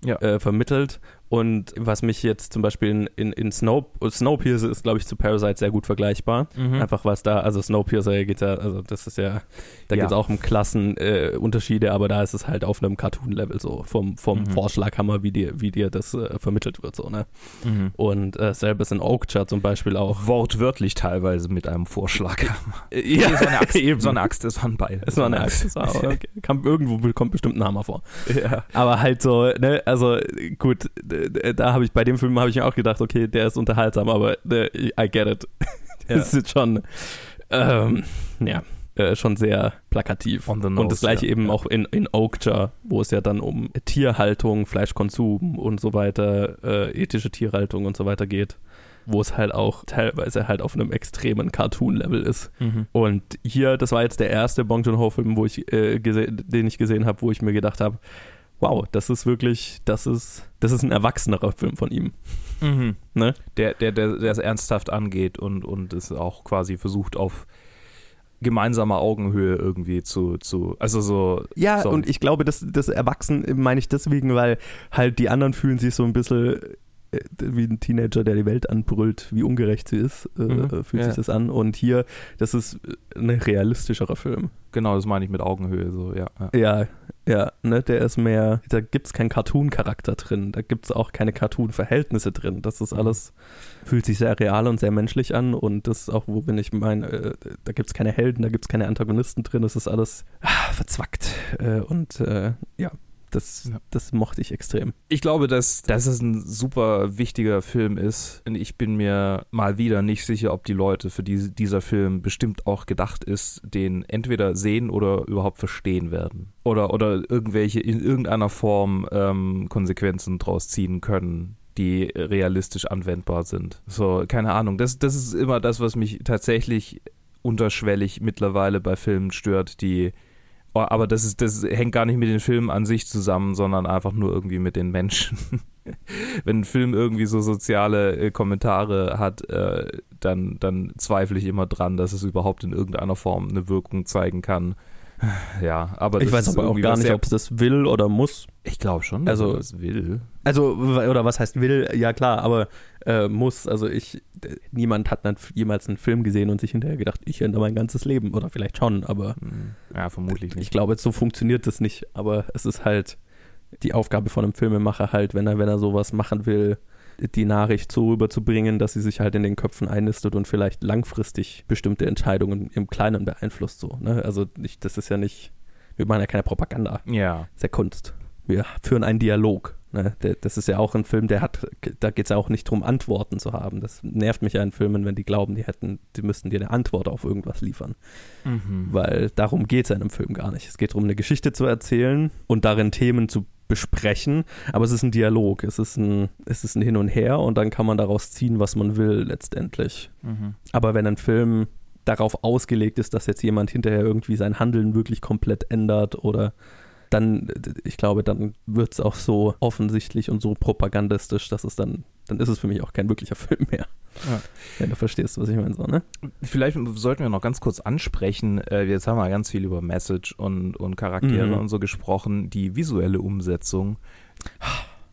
Ja. äh, vermittelt. Und was mich jetzt zum Beispiel in, in, in Snow, Snowpiercer ist, glaube ich, zu Parasite sehr gut vergleichbar. Mhm. Einfach was da, also Snowpiercer geht ja, also das ist ja, da Ja. geht es auch um Klassenunterschiede, äh, aber da ist es halt auf einem Cartoon-Level so, vom, vom Mhm. Vorschlaghammer, wie dir, wie dir das äh, vermittelt wird, so, ne? Mhm. Und äh, selbes in Oakja zum Beispiel auch. Wortwörtlich teilweise mit einem Vorschlag. *laughs* Ja, Nee, *laughs* so eine Axt, eben. so eine Axt, das waren beide. Es war eine Axt, das *laughs* war, okay. Kam, irgendwo kommt bestimmt ein Hammer vor. Ja. Aber halt so, ne, also gut, d- da habe ich bei dem Film habe ich mir auch gedacht, okay, der ist unterhaltsam, aber ne, I get it. *laughs* Ja. Das ist schon, ähm, ja, äh, schon sehr plakativ. The und nose, das gleiche ja, eben ja. auch in, in Oakja, wo es ja dann um Tierhaltung, Fleischkonsum und so weiter, äh, ethische Tierhaltung und so weiter geht. Wo es halt auch teilweise halt auf einem extremen Cartoon-Level ist. Mhm. Und hier, das war jetzt der erste Bong Joon-ho-Film, wo ich äh, den ich gesehen habe, wo ich mir gedacht habe, wow, das ist wirklich, das ist, das ist ein erwachsenerer Film von ihm. Mhm. Ne? Der, der, der, der es ernsthaft angeht und, und es auch quasi versucht auf gemeinsamer Augenhöhe irgendwie zu, zu also so. Ja, so. und ich glaube, das, das Erwachsen meine ich deswegen, weil halt die anderen fühlen sich so ein bisschen äh, wie ein Teenager, der die Welt anbrüllt, wie ungerecht sie ist, äh, Mhm. äh, fühlt Ja. sich das an. Und hier, das ist ein realistischerer Film. Genau, das meine ich mit Augenhöhe, so, ja. ja. Ja, ja, ne, der ist mehr, da gibt es keinen Cartoon-Charakter drin, da gibt es auch keine Cartoon-Verhältnisse drin. Das ist alles, fühlt sich sehr real und sehr menschlich an und das ist auch, wo bin ich meine, äh, da gibt es keine Helden, da gibt es keine Antagonisten drin, das ist alles ah, verzwackt äh, und äh, ja, das, Ja. das mochte ich extrem. Ich glaube, dass, dass es ein super wichtiger Film ist. Und ich bin mir mal wieder nicht sicher, ob die Leute, für die dieser Film bestimmt auch gedacht ist, den entweder sehen oder überhaupt verstehen werden. Oder, oder irgendwelche in irgendeiner Form ähm, Konsequenzen draus ziehen können die realistisch anwendbar sind. So, keine Ahnung. Das, das ist immer das, was mich tatsächlich unterschwellig mittlerweile bei Filmen stört, die aber das, ist, das hängt gar nicht mit den Filmen an sich zusammen, sondern einfach nur irgendwie mit den Menschen. *laughs* Wenn ein Film irgendwie so soziale äh, Kommentare hat, äh, dann, dann zweifle ich immer dran, dass es überhaupt in irgendeiner Form eine Wirkung zeigen kann. Ja, aber ich weiß aber auch gar nicht, ob es das will oder muss. Ich glaube schon, Also- das will. Also, oder was heißt will? Ja, klar, aber äh, muss. Also, ich, niemand hat dann jemals einen Film gesehen und sich hinterher gedacht, ich ändere mein ganzes Leben. Oder vielleicht schon, aber Hm, Ja, vermutlich ich nicht. glaube, so funktioniert das nicht. Aber es ist halt die Aufgabe von einem Filmemacher halt, wenn er, wenn er sowas machen will, die Nachricht so rüberzubringen, dass sie sich halt in den Köpfen einnistet und vielleicht langfristig bestimmte Entscheidungen im Kleinen beeinflusst. So, ne? Also, ich, das ist ja nicht, wir machen ja keine Propaganda. Ja, Das ist ja Kunst. Wir führen einen Dialog. Ne? Das ist ja auch ein Film, der hat, da geht es ja auch nicht darum, Antworten zu haben. Das nervt mich ja in Filmen, wenn die glauben, die hätten, die müssten dir eine Antwort auf irgendwas liefern. Mhm. Weil darum geht es ja in einem Film gar nicht. Es geht darum, eine Geschichte zu erzählen und darin Themen zu besprechen, aber es ist ein Dialog, es ist ein, es ist ein Hin und Her und dann kann man daraus ziehen, was man will letztendlich. Mhm. Aber wenn ein Film darauf ausgelegt ist, dass jetzt jemand hinterher irgendwie sein Handeln wirklich komplett ändert oder dann, ich glaube, dann wird es auch so offensichtlich und so propagandistisch, dass es dann, dann ist es für mich auch kein wirklicher *laughs* Film mehr. Ja. Wenn du verstehst, was ich meine, so, ne? Vielleicht sollten wir noch ganz kurz ansprechen, äh, jetzt haben wir ganz viel über Message und, und Charaktere Mhm. und so gesprochen, die visuelle Umsetzung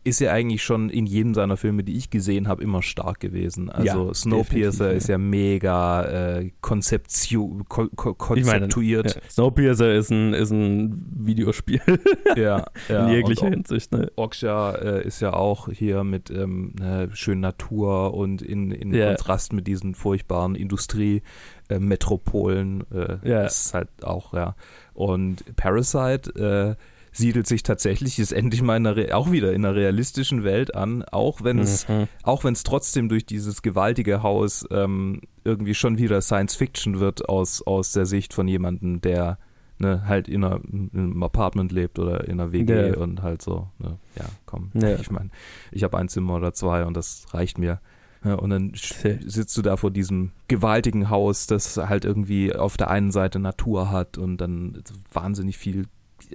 ist ja eigentlich schon in jedem seiner Filme, die ich gesehen habe, immer stark gewesen. Also Ja, Snowpiercer ist ja mega äh, konzeptio ko ko Ich meine, konzeptuiert. Ja, Snowpiercer ist ein, ist ein Videospiel *laughs* Ja, ja, in jeglicher Hinsicht, ne? Oksha äh, ist ja auch hier mit ähm, ne, schönen Natur und in, in Ja. Kontrast mit diesen furchtbaren Industriemetropolen. Äh, Ja. ist halt auch, ja. Und Parasite äh, siedelt sich tatsächlich, ist endlich mal in einer, auch wieder in einer realistischen Welt an, auch wenn es Mhm. auch wenn es trotzdem durch dieses gewaltige Haus ähm, irgendwie schon wieder Science Fiction wird aus, aus der Sicht von jemandem, der ne, halt in, einer, in einem Apartment lebt oder in einer WG Ja. und halt so, ne, ja, komm. Ja. Ich meine, ich habe ein Zimmer oder zwei und das reicht mir. Ja, und dann sitzt du da vor diesem gewaltigen Haus, das halt irgendwie auf der einen Seite Natur hat und dann wahnsinnig viel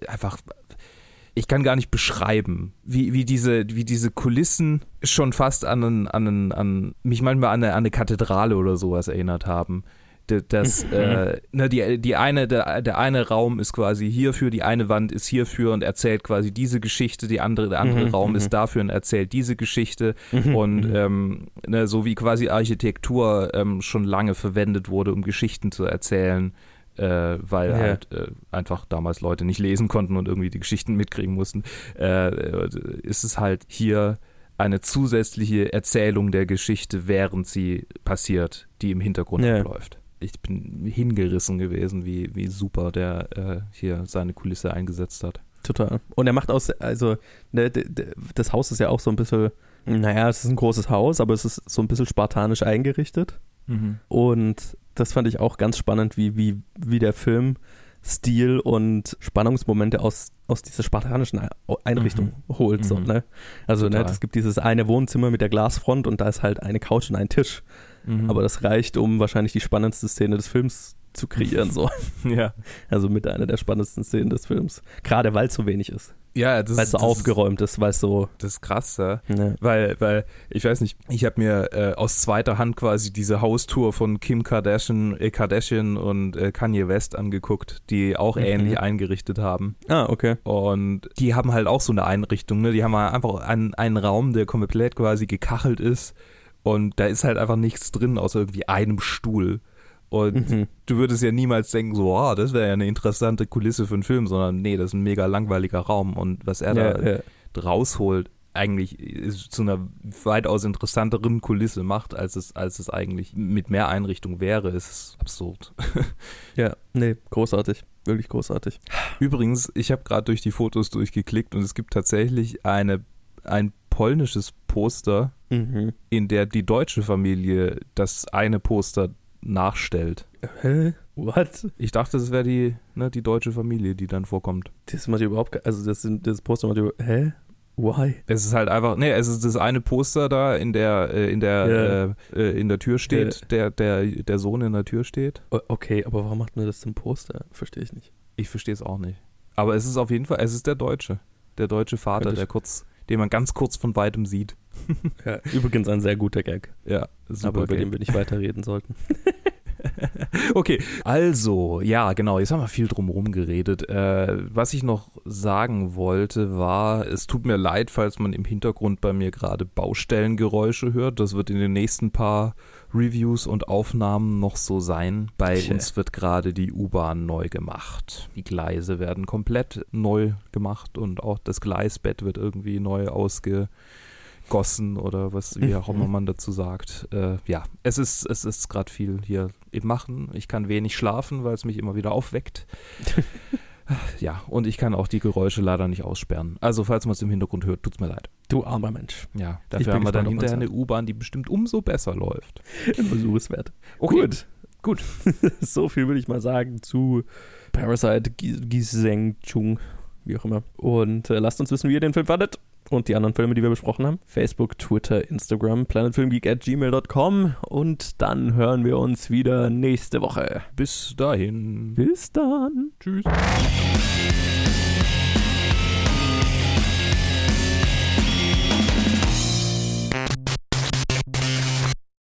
einfach ich kann gar nicht beschreiben, wie, wie, diese, wie diese Kulissen schon fast an, an, an mich manchmal an eine, an eine Kathedrale oder sowas erinnert haben. Das, äh, ne, die, die eine, der, der eine Raum ist quasi hierfür, die eine Wand ist hierfür und erzählt quasi diese Geschichte, die andere, der andere Mhm, Raum mhm. ist dafür und erzählt diese Geschichte. Mhm, Und mhm. ähm, ne, so wie quasi Architektur ähm, schon lange verwendet wurde, um Geschichten zu erzählen, äh, weil Ja. halt äh, einfach damals Leute nicht lesen konnten und irgendwie die Geschichten mitkriegen mussten, äh, ist es halt hier eine zusätzliche Erzählung der Geschichte, während sie passiert, die im Hintergrund Ja. abläuft. Ich bin hingerissen gewesen, wie, wie super der äh, hier seine Kulisse eingesetzt hat. Total. Und er macht aus, also, ne, das Haus ist ja auch so ein bisschen, naja, es ist ein großes Haus, aber es ist so ein bisschen spartanisch eingerichtet. Und das fand ich auch ganz spannend, wie, wie, wie der Film Stil und Spannungsmomente aus, aus dieser spartanischen Ei- Einrichtung holt. So, Mhm. ne? Also ne, es gibt dieses eine Wohnzimmer mit der Glasfront und da ist halt eine Couch und ein Tisch. Mhm. Aber das reicht, um wahrscheinlich die spannendste Szene des Films zu kreieren. So. *laughs* ja. Also mit einer der spannendsten Szenen des Films. Gerade weil es so wenig ist. Ja, das weil es so das aufgeräumt ist, weil es so. Das ist krass, ja. Ne. Weil, weil, ich weiß nicht, ich habe mir äh, aus zweiter Hand quasi diese Haustour von Kim Kardashian, äh, Kardashian und äh, Kanye West angeguckt, die auch Mhm. ähnlich eingerichtet haben. Ah, okay. Und die haben halt auch so eine Einrichtung, ne? Die haben halt einfach einen, einen Raum, der komplett quasi gekachelt ist. Und da ist halt einfach nichts drin, außer irgendwie einem Stuhl. Und Mhm. du würdest ja niemals denken, so, ah, das wäre ja eine interessante Kulisse für einen Film, sondern nee, das ist ein mega langweiliger Raum. Und was er Ja, da ja. rausholt, eigentlich ist zu einer weitaus interessanteren Kulisse macht, als es, als es eigentlich mit mehr Einrichtung wäre, ist absurd. *laughs* Ja, nee, großartig. Wirklich großartig. Übrigens, ich habe gerade durch die Fotos durchgeklickt und es gibt tatsächlich eine, ein polnisches Poster, Mhm. in der die deutsche Familie das eine Poster nachstellt. Hä? What? Ich dachte, es wäre die, ne, die deutsche Familie, die dann vorkommt. Das macht überhaupt Also, das, sind, das Poster macht überhaupt. Hä? Why? Es ist halt einfach, nee, es ist das eine Poster da in der, äh, in der, äh, äh, in der Tür steht, der, der, der Sohn in der Tür steht. Okay, aber warum macht man das zum Poster? Verstehe ich nicht. Ich verstehe es auch nicht. Aber es ist auf jeden Fall, es ist der Deutsche. Der deutsche Vater, Könnte der kurz, den man ganz kurz von weitem sieht. *laughs* Ja, übrigens ein sehr guter Gag. Ja, super aber über Gag. den wir nicht weiterreden sollten. *laughs* Okay, also, ja, genau, jetzt haben wir viel drumherum geredet. Äh, was ich noch sagen wollte, war, es tut mir leid, falls man im Hintergrund bei mir gerade Baustellengeräusche hört. Das wird in den nächsten paar Reviews und Aufnahmen noch so sein. Bei Tja. uns wird gerade die U-Bahn neu gemacht. Die Gleise werden komplett neu gemacht und auch das Gleisbett wird irgendwie neu ausge gossen oder was wie auch immer man dazu sagt. Äh, ja, es ist es ist gerade viel hier im Machen. Ich kann wenig schlafen, weil es mich immer wieder aufweckt. *laughs* ja, und ich kann auch die Geräusche leider nicht aussperren. Also falls man es im Hintergrund hört, tut's mir leid. Du armer Mensch. Ja, Ich dafür haben wir dann hinterher eine U-Bahn, die bestimmt umso besser läuft. Ein Versuch ist wert. Okay. Gut. Gut. *laughs* so viel will ich mal sagen zu Parasite Gi- Giseng Chung, wie auch immer. Und äh, lasst uns wissen, wie ihr den Film fandet. Und die anderen Filme, die wir besprochen haben. Facebook, Twitter, Instagram, planetfilmgeek at gmail.com. Und dann hören wir uns wieder nächste Woche. Bis dahin. Bis dann. Tschüss.